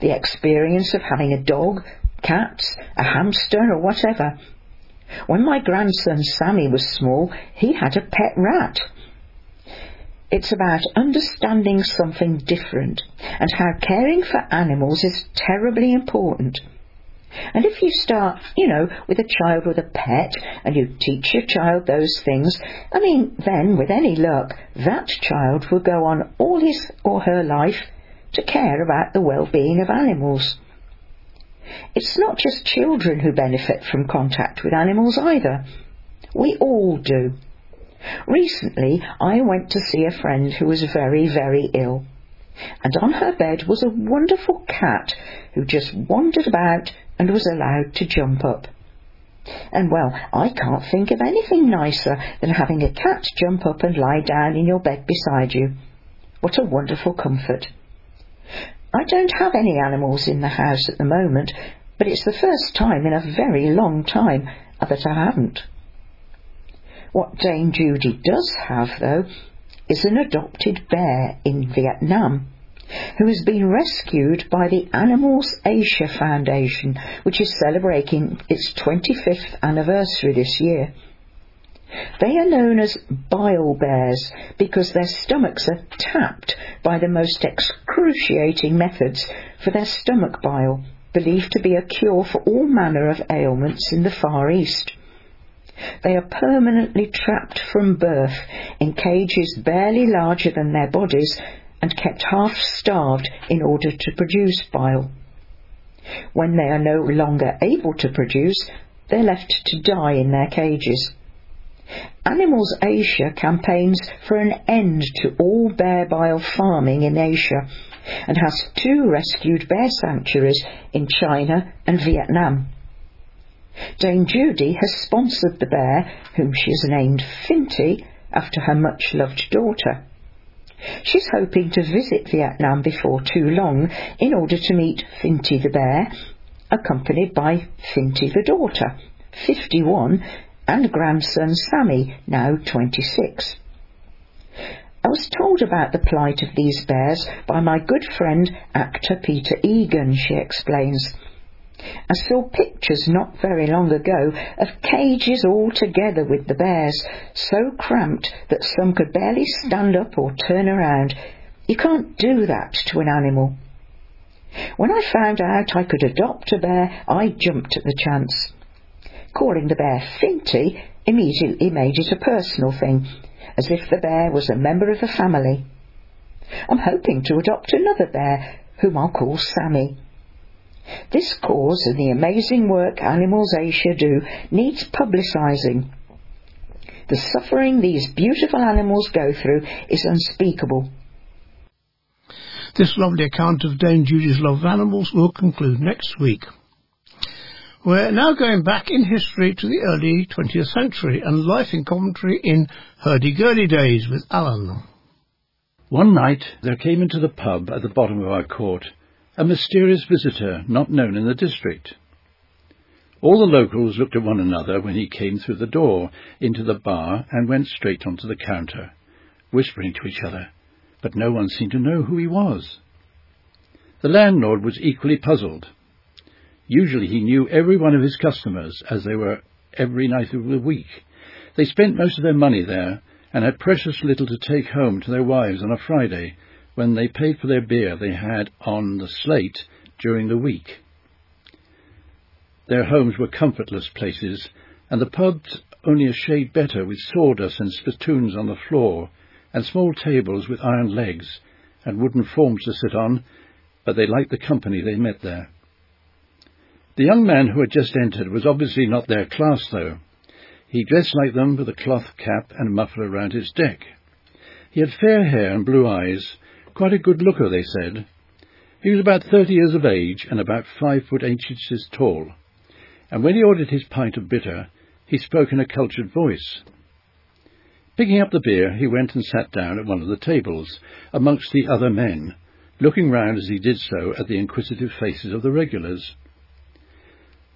the experience of having a dog, cats, a hamster, or whatever. When my grandson Sammy was small, he had a pet rat. It's about understanding something different and how caring for animals is terribly important. And if you start, you know, with a child with a pet and you teach your child those things, I mean, then with any luck, that child will go on all his or her life to care about the well-being of animals. It's not just children who benefit from contact with animals either. We all do. Recently, I went to see a friend who was very, very ill. And on her bed was a wonderful cat who just wandered about and was allowed to jump up. And well, I can't think of anything nicer than having a cat jump up and lie down in your bed beside you. What a wonderful comfort. I don't have any animals in the house at the moment, but it's the first time in a very long time that I haven't. What Dame Judi does have, though, is an adopted bear in Vietnam who has been rescued by the Animals Asia Foundation, which is celebrating its 25th anniversary this year. They are known as bile bears because their stomachs are tapped by the most excruciating methods for their stomach bile, believed to be a cure for all manner of ailments in the Far East. They are permanently trapped from birth in cages barely larger than their bodies and kept half starved in order to produce bile. When they are no longer able to produce, they're left to die in their cages. Animals Asia campaigns for an end to all bear bile farming in Asia and has two rescued bear sanctuaries in China and Vietnam. Dame Judi has sponsored the bear, whom she has named Finty after her much loved daughter. She's hoping to visit Vietnam before too long in order to meet Finty the bear, accompanied by Finty the daughter, 51, and grandson Sammy, now 26. I was told about the plight of these bears by my good friend actor Peter Egan, she explains. I saw pictures not very long ago of cages all together with the bears, so cramped that some could barely stand up or turn around. You can't do that to an animal. When I found out I could adopt a bear, I jumped at the chance. Calling the bear Finty immediately made it a personal thing, as if the bear was a member of the family. I'm hoping to adopt another bear, whom I'll call Sammy. This cause and the amazing work Animals Asia do needs publicising. The suffering these beautiful animals go through is unspeakable. This lovely account of Dame Judi's love of animals will conclude next week. We're now going back in history to the early 20th century and life in Coventry in hurdy-gurdy days with Alan. One night there came into the pub at the bottom of our court a mysterious visitor not known in the district. All the locals looked at one another when he came through the door into the bar and went straight onto the counter, whispering to each other, but no one seemed to know who he was. The landlord was equally puzzled. Usually he knew every one of his customers, as they were every night of the week. They spent most of their money there, and had precious little to take home to their wives on a Friday, when they paid for their beer they had on the slate during the week. Their homes were comfortless places, and the pubs only a shade better, with sawdust and spittoons on the floor, and small tables with iron legs, and wooden forms to sit on, but they liked the company they met there. The young man who had just entered was obviously not their class, though. He dressed like them with a cloth cap and muffler round his neck. He had fair hair and blue eyes, Quite a good looker, they said. He was about thirty years of age and about five foot eight inches tall, and when he ordered his pint of bitter, He spoke in a cultured voice. Picking up the beer, he went and sat down at one of the tables, amongst the other men, looking round as he did so at the inquisitive faces of the regulars.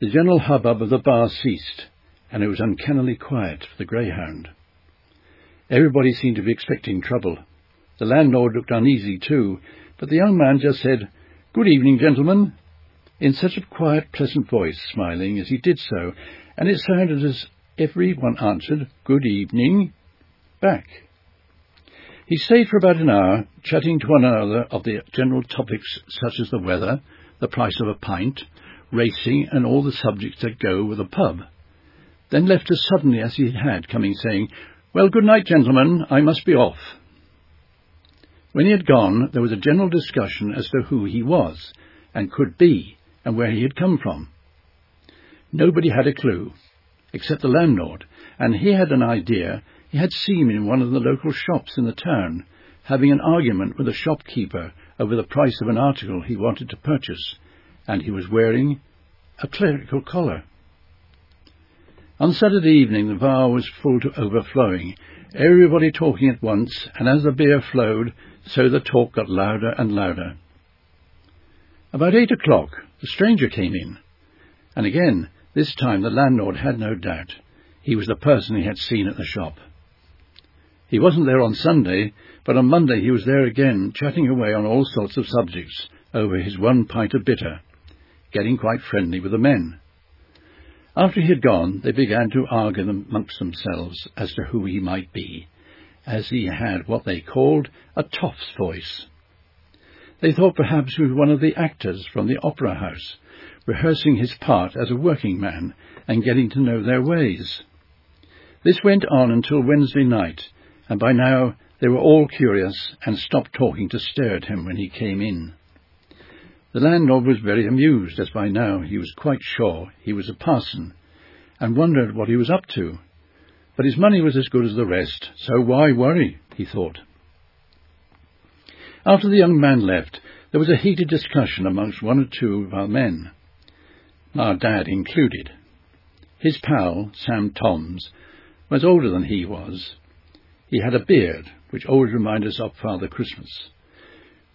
The general hubbub of the bar ceased, and it was uncannily quiet for the greyhound. Everybody seemed to be expecting trouble. The landlord looked uneasy too, but the young man just said, Good evening, gentlemen, in such a quiet, pleasant voice, smiling as he did so, and it sounded as every one answered, Good evening, back. He stayed for about an hour, chatting to one another of the general topics such as the weather, the price of a pint, racing, and all the subjects that go with a pub. Then left as suddenly as he had, coming saying, Well, good night, gentlemen, I must be off. When he had gone, there was a general discussion as to who he was, and could be, and where he had come from. Nobody had a clue, except the landlord, and he had an idea he had seen him in one of the local shops in the town, having an argument with a shopkeeper over the price of an article he wanted to purchase, and he was wearing a clerical collar. On Saturday evening the bar was full to overflowing, everybody talking at once, and as the beer flowed, so the talk got louder and louder. About eight o'clock the stranger came in, and again, this time the landlord had no doubt. He was the person he had seen at the shop. He wasn't there on Sunday, but on Monday he was there again, chatting away on all sorts of subjects over his one pint of bitter, getting quite friendly with the men. After he had gone, they began to argue amongst themselves as to who he might be, as he had what they called a toff's voice. They thought perhaps he was one of the actors from the opera house, rehearsing his part as a working man and getting to know their ways. This went on until Wednesday night, and by now they were all curious and stopped talking to stare at him when he came in. The landlord was very amused, as by now he was quite sure he was a parson, and wondered what he was up to. But his money was as good as the rest, so why worry, he thought. After the young man left, there was a heated discussion amongst one or two of our men, our dad included. His pal, Sam Toms, was older than he was, he had a beard, which always reminded us of Father Christmas.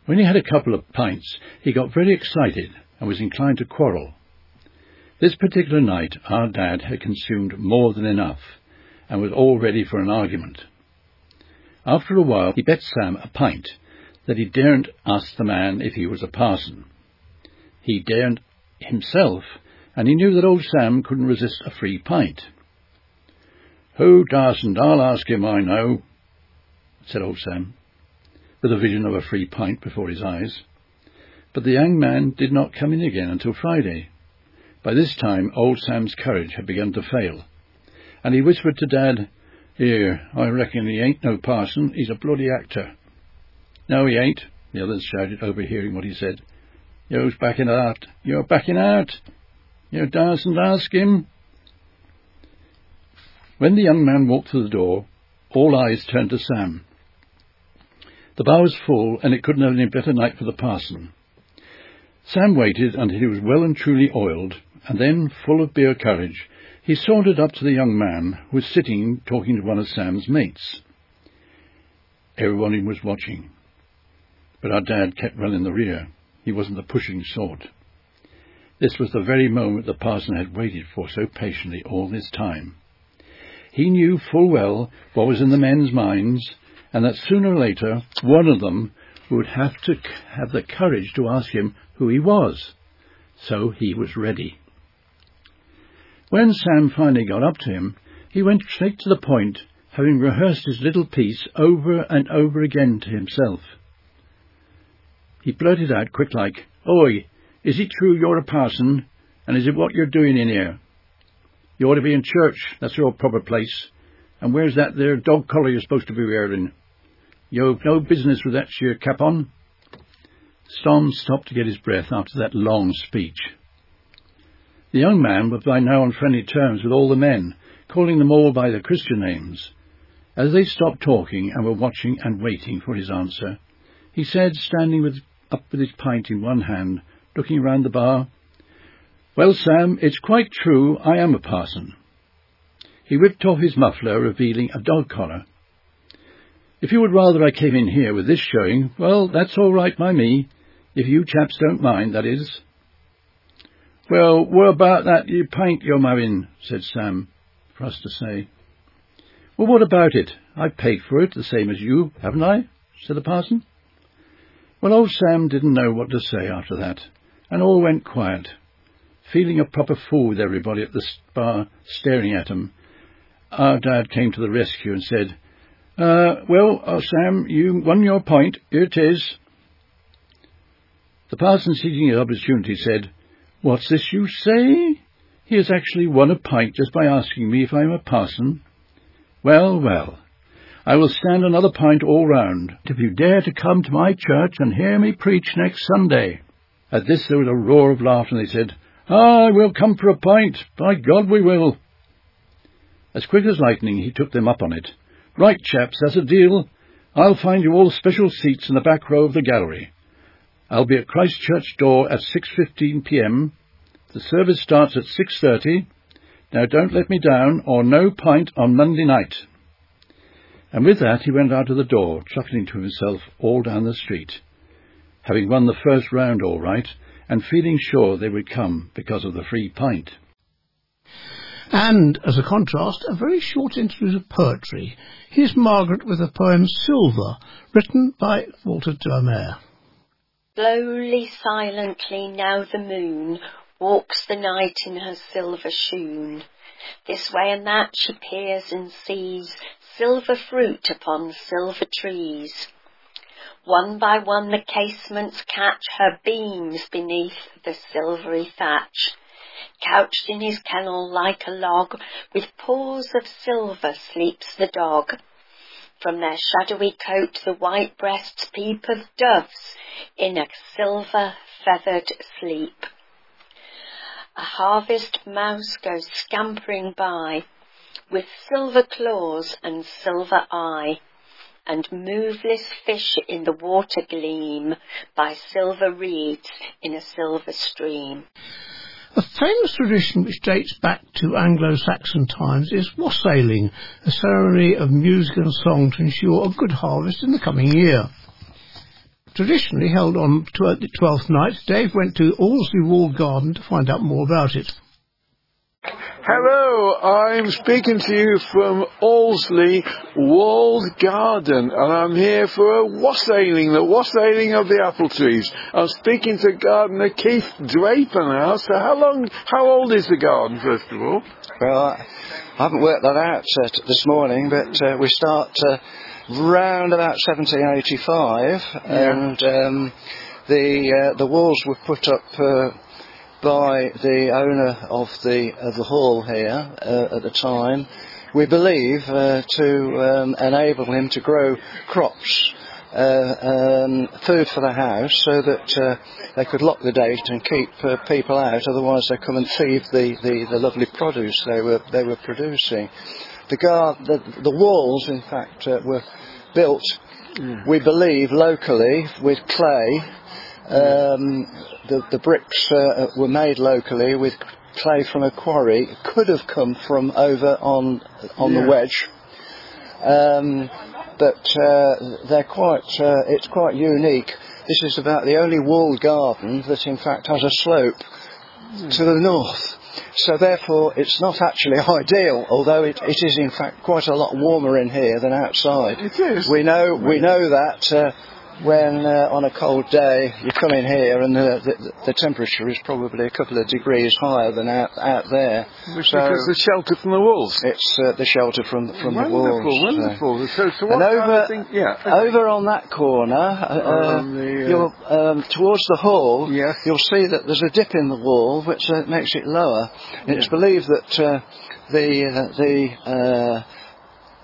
When he had a couple of pints, he got very excited and was inclined to quarrel. This particular night, our dad had consumed more than enough and was all ready for an argument. After a while, he bet Sam a pint that he daren't ask the man if he was a parson. He daren't himself, and he knew that old Sam couldn't resist a free pint. Who darsn't? I'll ask him, I know, said old Sam, with a vision of a free pint before his eyes. But the young man did not come in again until Friday. By this time old Sam's courage had begun to fail, and he whispered to Dad, Here, I reckon he ain't no parson, he's a bloody actor. No, he ain't, the others shouted, overhearing what he said. You's backing out. You're backing out. You darsn't ask him. When the young man walked through the door, all eyes turned to Sam. The bar was full, and it couldn't have been a better night for the parson. Sam waited until he was well and truly oiled, and then, full of beer courage, he sauntered up to the young man, who was sitting talking to one of Sam's mates. Everyone was watching, but our dad kept well in the rear. He wasn't the pushing sort. This was the very moment the parson had waited for so patiently all this time. He knew full well what was in the men's minds, and that sooner or later one of them would have to have the courage to ask him who he was. So he was ready. When Sam finally got up to him, he went straight to the point, having rehearsed his little piece over and over again to himself. He blurted out quick like, Oi, is it true you're a parson? And is it what you're doing in here? You ought to be in church. That's your proper place. And where's that there dog collar you're supposed to be wearing? You've no business with that sheer cap on. Storm stopped to get his breath after that long speech. The young man was by now on friendly terms with all the men, calling them all by their Christian names. As they stopped talking and were watching and waiting for his answer, he said, standing with, up with his pint in one hand, looking round the bar, well, Sam, it's quite true I am a parson. He whipped off his muffler, revealing a dog collar. If you would rather I came in here with this showing, well, that's all right by me. If you chaps don't mind, that is. Well, what about that you pint you're said Sam, for us to say. Well, what about it? I've paid for it, the same as you, haven't I? said the parson. Well, old Sam didn't know what to say after that, and all went quiet, feeling a proper fool with everybody at the bar staring at him. Our dad came to the rescue and said, uh, well, uh, Sam, you won your point. Here it is. The parson, seizing his opportunity, said, What's this you say? He has actually won a pint just by asking me if I am a parson. Well, well, I will stand another pint all round, if you dare to come to my church and hear me preach next Sunday. At this there was a roar of laughter, and they said, Ah, we'll come for a pint. By God, we will. As quick as lightning, he took them up on it. Right, chaps, that's a deal. I'll find you all special seats in the back row of the gallery. I'll be at Christchurch door at 6.15 p.m. The service starts at 6.30. Now don't let me down, or no pint on Monday night. And with that he went out of the door, chuckling to himself all down the street, having won the first round all right, and feeling sure they would come because of the free pint. And, as a contrast, a very short interlude of poetry. Here's Margaret with the poem Silver, written by Walter de la Mare. Slowly, silently, now the moon walks the night in her silver shoon. This way and that she peers and sees silver fruit upon silver trees. One by one the casements catch her beams beneath the silvery thatch. Couched in his kennel like a log, with paws of silver sleeps the dog. From their shadowy coat the white breasts peep of doves in a silver feathered sleep. A harvest mouse goes scampering by, with silver claws and silver eye, and moveless fish in the water gleam by silver reeds in a silver stream. A famous tradition which dates back to Anglo-Saxon times is wassailing, a ceremony of music and song to ensure a good harvest in the coming year. Traditionally held on the 12th night, Dave went to Allesley Walled Garden to find out more about it. Hello, I'm speaking to you from Allesley Walled Garden, and I'm here for a wassailing, the wassailing of the apple trees. I'm speaking to gardener Keith Draper now. So, how long, how old is the garden, first of all? Well, I haven't worked that out uh, this morning, but uh, we start uh, round about 1785, Yeah. and um, the uh, the walls were put up uh, by the owner of the of the hall here uh, at the time. We believe uh, to um, enable him to grow crops. Uh, um, food for the house so that uh, they could lock the gate and keep uh, people out otherwise they come and thieve the, the, the lovely produce they were they were producing the guard the, the walls in fact uh, were built we believe locally with clay um, the, the bricks uh, were made locally with clay from a quarry. Could have come from over on on Yeah. the wedge, um, but uh, they're quite. Uh, it's quite unique. This is about the only walled garden that, in fact, has a slope to the north. So therefore, it's not actually *laughs* ideal, although it, it is in fact quite a lot warmer in here than outside. It is. We know we know that uh, when uh, on a cold day you come in here and the, the, the temperature is probably a couple of degrees higher than out, out there. Which so because the shelter from the walls. it's uh, the shelter from from the wonderful, walls. so. wonderful. So, so what And kind over, of thing? Yeah. over on that corner, uh, On the, uh, um, towards the hall, yes. you'll see that there's a dip in the wall which uh, makes it lower. It's believed that uh, the uh, the uh,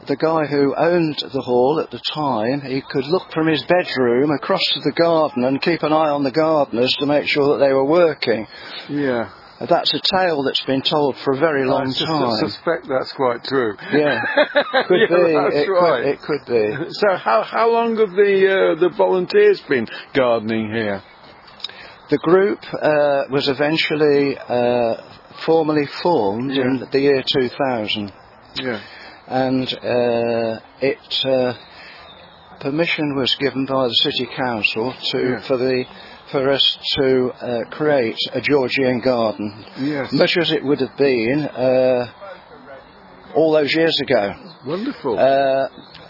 the guy who owned the hall at the time, he could look from his bedroom across to the garden and keep an eye on the gardeners to make sure that they were working. Yeah. That's a tale that's been told for a very long time. I time. suspect that's quite true. Yeah, *laughs* could Yeah, be. That's it, right. could, it could be. So how how long have the uh, the volunteers been gardening here? The group uh, was eventually uh, formally formed in the year 2000. Yeah. And uh, it uh, permission was given by the city council to Yeah. for the for us to uh, create a Georgian garden, Yes. much as it would have been uh, all those years ago. Wonderful. Uh,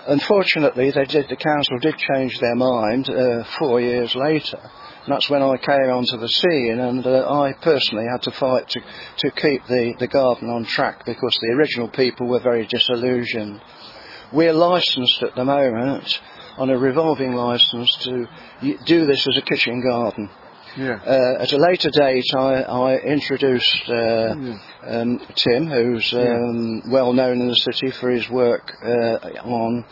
unfortunately, they did. The council did change their mind uh, four years later. And that's when I came onto the scene, and uh, I personally had to fight to to keep the, the garden on track because the original people were very disillusioned. We're licensed at the moment on a revolving license to do this as a kitchen garden. Yeah. Uh, at a later date, I, I introduced uh, um, Tim, who's um, well known in the city for his work uh, on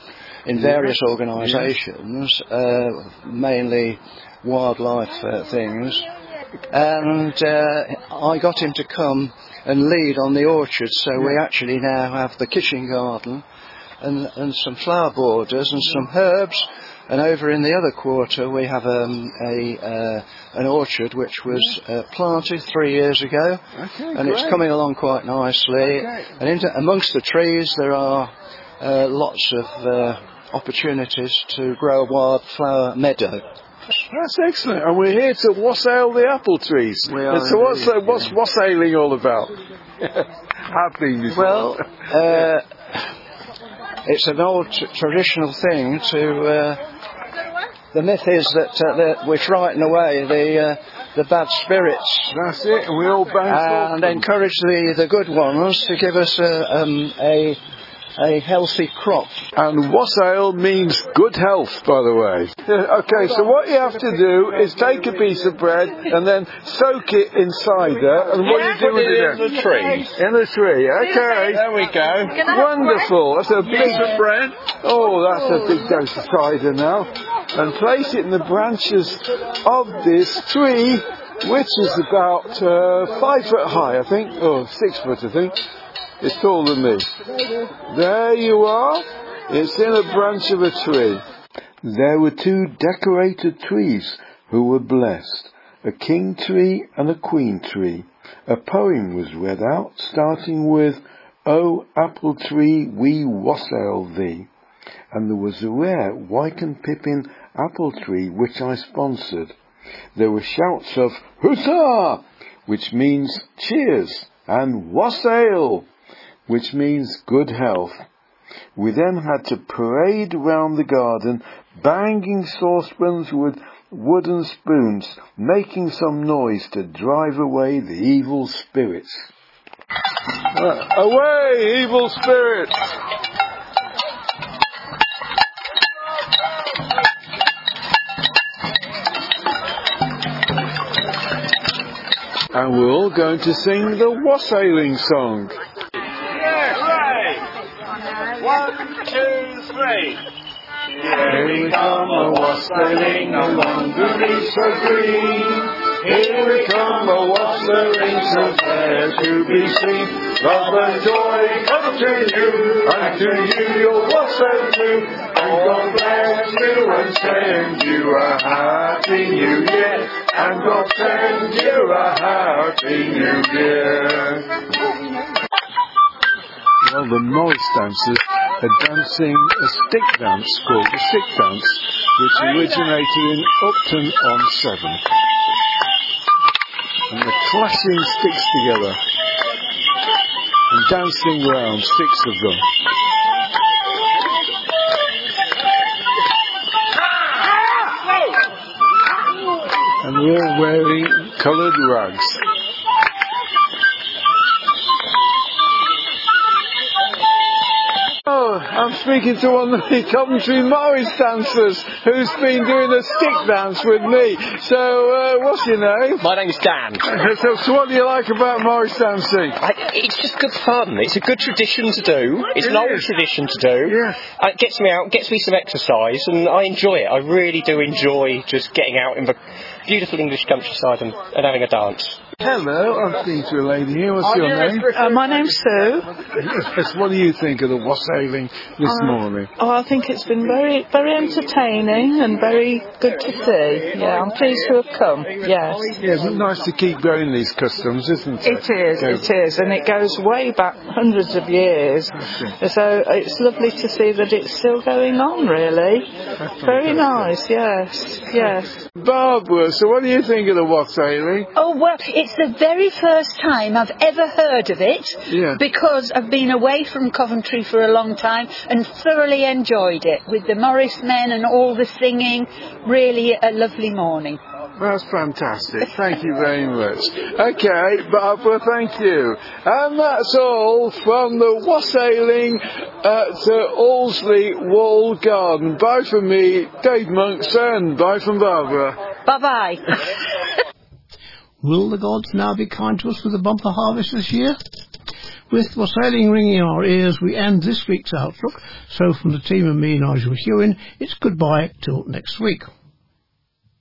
in Yeah. various organisations, uh, mainly wildlife uh, things. And uh, I got him to come and lead on the orchard, so we actually now have the kitchen garden and, and some flower borders and some herbs. And over in the other quarter, we have um, a uh, an orchard which was uh, planted three years ago, Okay, and it's coming along quite nicely. Okay. And into, amongst the trees, there are uh, lots of uh, opportunities to grow a wildflower meadow. That's excellent. And we're here to wassail the apple trees. We are so what's, uh, what's wassailing all about? *laughs* Before. Well, uh, it's an old t- traditional thing to. Uh, the myth is that, uh, that we frighten away the uh, the bad spirits. That's it, and we all bounce off and them. encourage the, the good ones to give us a um, a a healthy crop. And wassail means good health, by the way. *laughs* Okay, so what you have to do is take a piece of bread and then soak it in cider. And what do you do with it it in the tree. In the tree, okay. There we go. Wonderful. That's a big Piece of bread. Oh, that's a big dose of cider now. And place it in the branches of this tree, which is about uh, five foot high, I think. Oh, six foot, I think. It's taller than me. There you are. It's in a branch of a tree. There were two decorated trees who were blessed, a king tree and a queen tree. A poem was read out starting with, O apple tree, we wassail thee. And there was a rare Wyken Pippin apple tree which I sponsored. There were shouts of Huzzah! which means cheers, and wassail! Which means good health. We then had to parade round the garden, banging saucepans with wooden spoons, making some noise to drive away the evil spirits. Uh, away, evil spirits! And we're all going to sing the wassailing song. One, two, three. Here we come a wassailing along the Lisa green. Here we come a wassailing so fair to be seen. Love and joy come to you, and to you your wassail too. And God bless you and send you a happy new year. And God send you a happy new year. Well, the Morris dancers are dancing a stick dance called the stick dance, which originated in Upton on Severn. And they're clashing sticks together and dancing round, six of them. And they're all wearing coloured rags. Oh, I'm speaking to one of the Coventry Morris dancers who's been doing a stick dance with me. So, uh, what's your name? My name's Dan. So, so what do you like about Morris dancing? I, it's just good fun. It's a good tradition to do. It's an old tradition to do. Yeah. Uh, it gets me out, gets me some exercise, and I enjoy it. I really do enjoy just getting out in the beautiful English countryside and, and having a dance. Hello, I'm speaking to a lady here. What's your name? Uh, my name's Sue. Yes, what do you think of the wassailing this Uh, morning? Oh, I think it's been very, very entertaining and very good to see. Yeah, I'm pleased to have come. Yes. Yeah, it's nice to keep going these customs, isn't it? It is, Go- it is, and it goes way back hundreds of years. So it's lovely to see that it's still going on, really. Very nice, yes, yes. Barbara, so what do you think of the wassailing? Oh, well, it's the very first time I've ever heard of it Yeah. because I've been away from Coventry for a long time and thoroughly enjoyed it with the Morris men and all the singing. Really a lovely morning. That's fantastic. Thank you very much. Okay, Barbara, thank you. And that's all from the wassailing at uh, Allesley Wall Garden. Bye from me, Dave Monkson. Bye from Barbara. Bye bye. *laughs* Will the gods now be kind to us with a bumper harvest this year? With wassailing ringing in our ears, we end this week's Outlook. So from the team and me, and Nigel Hewin, it's goodbye till next week.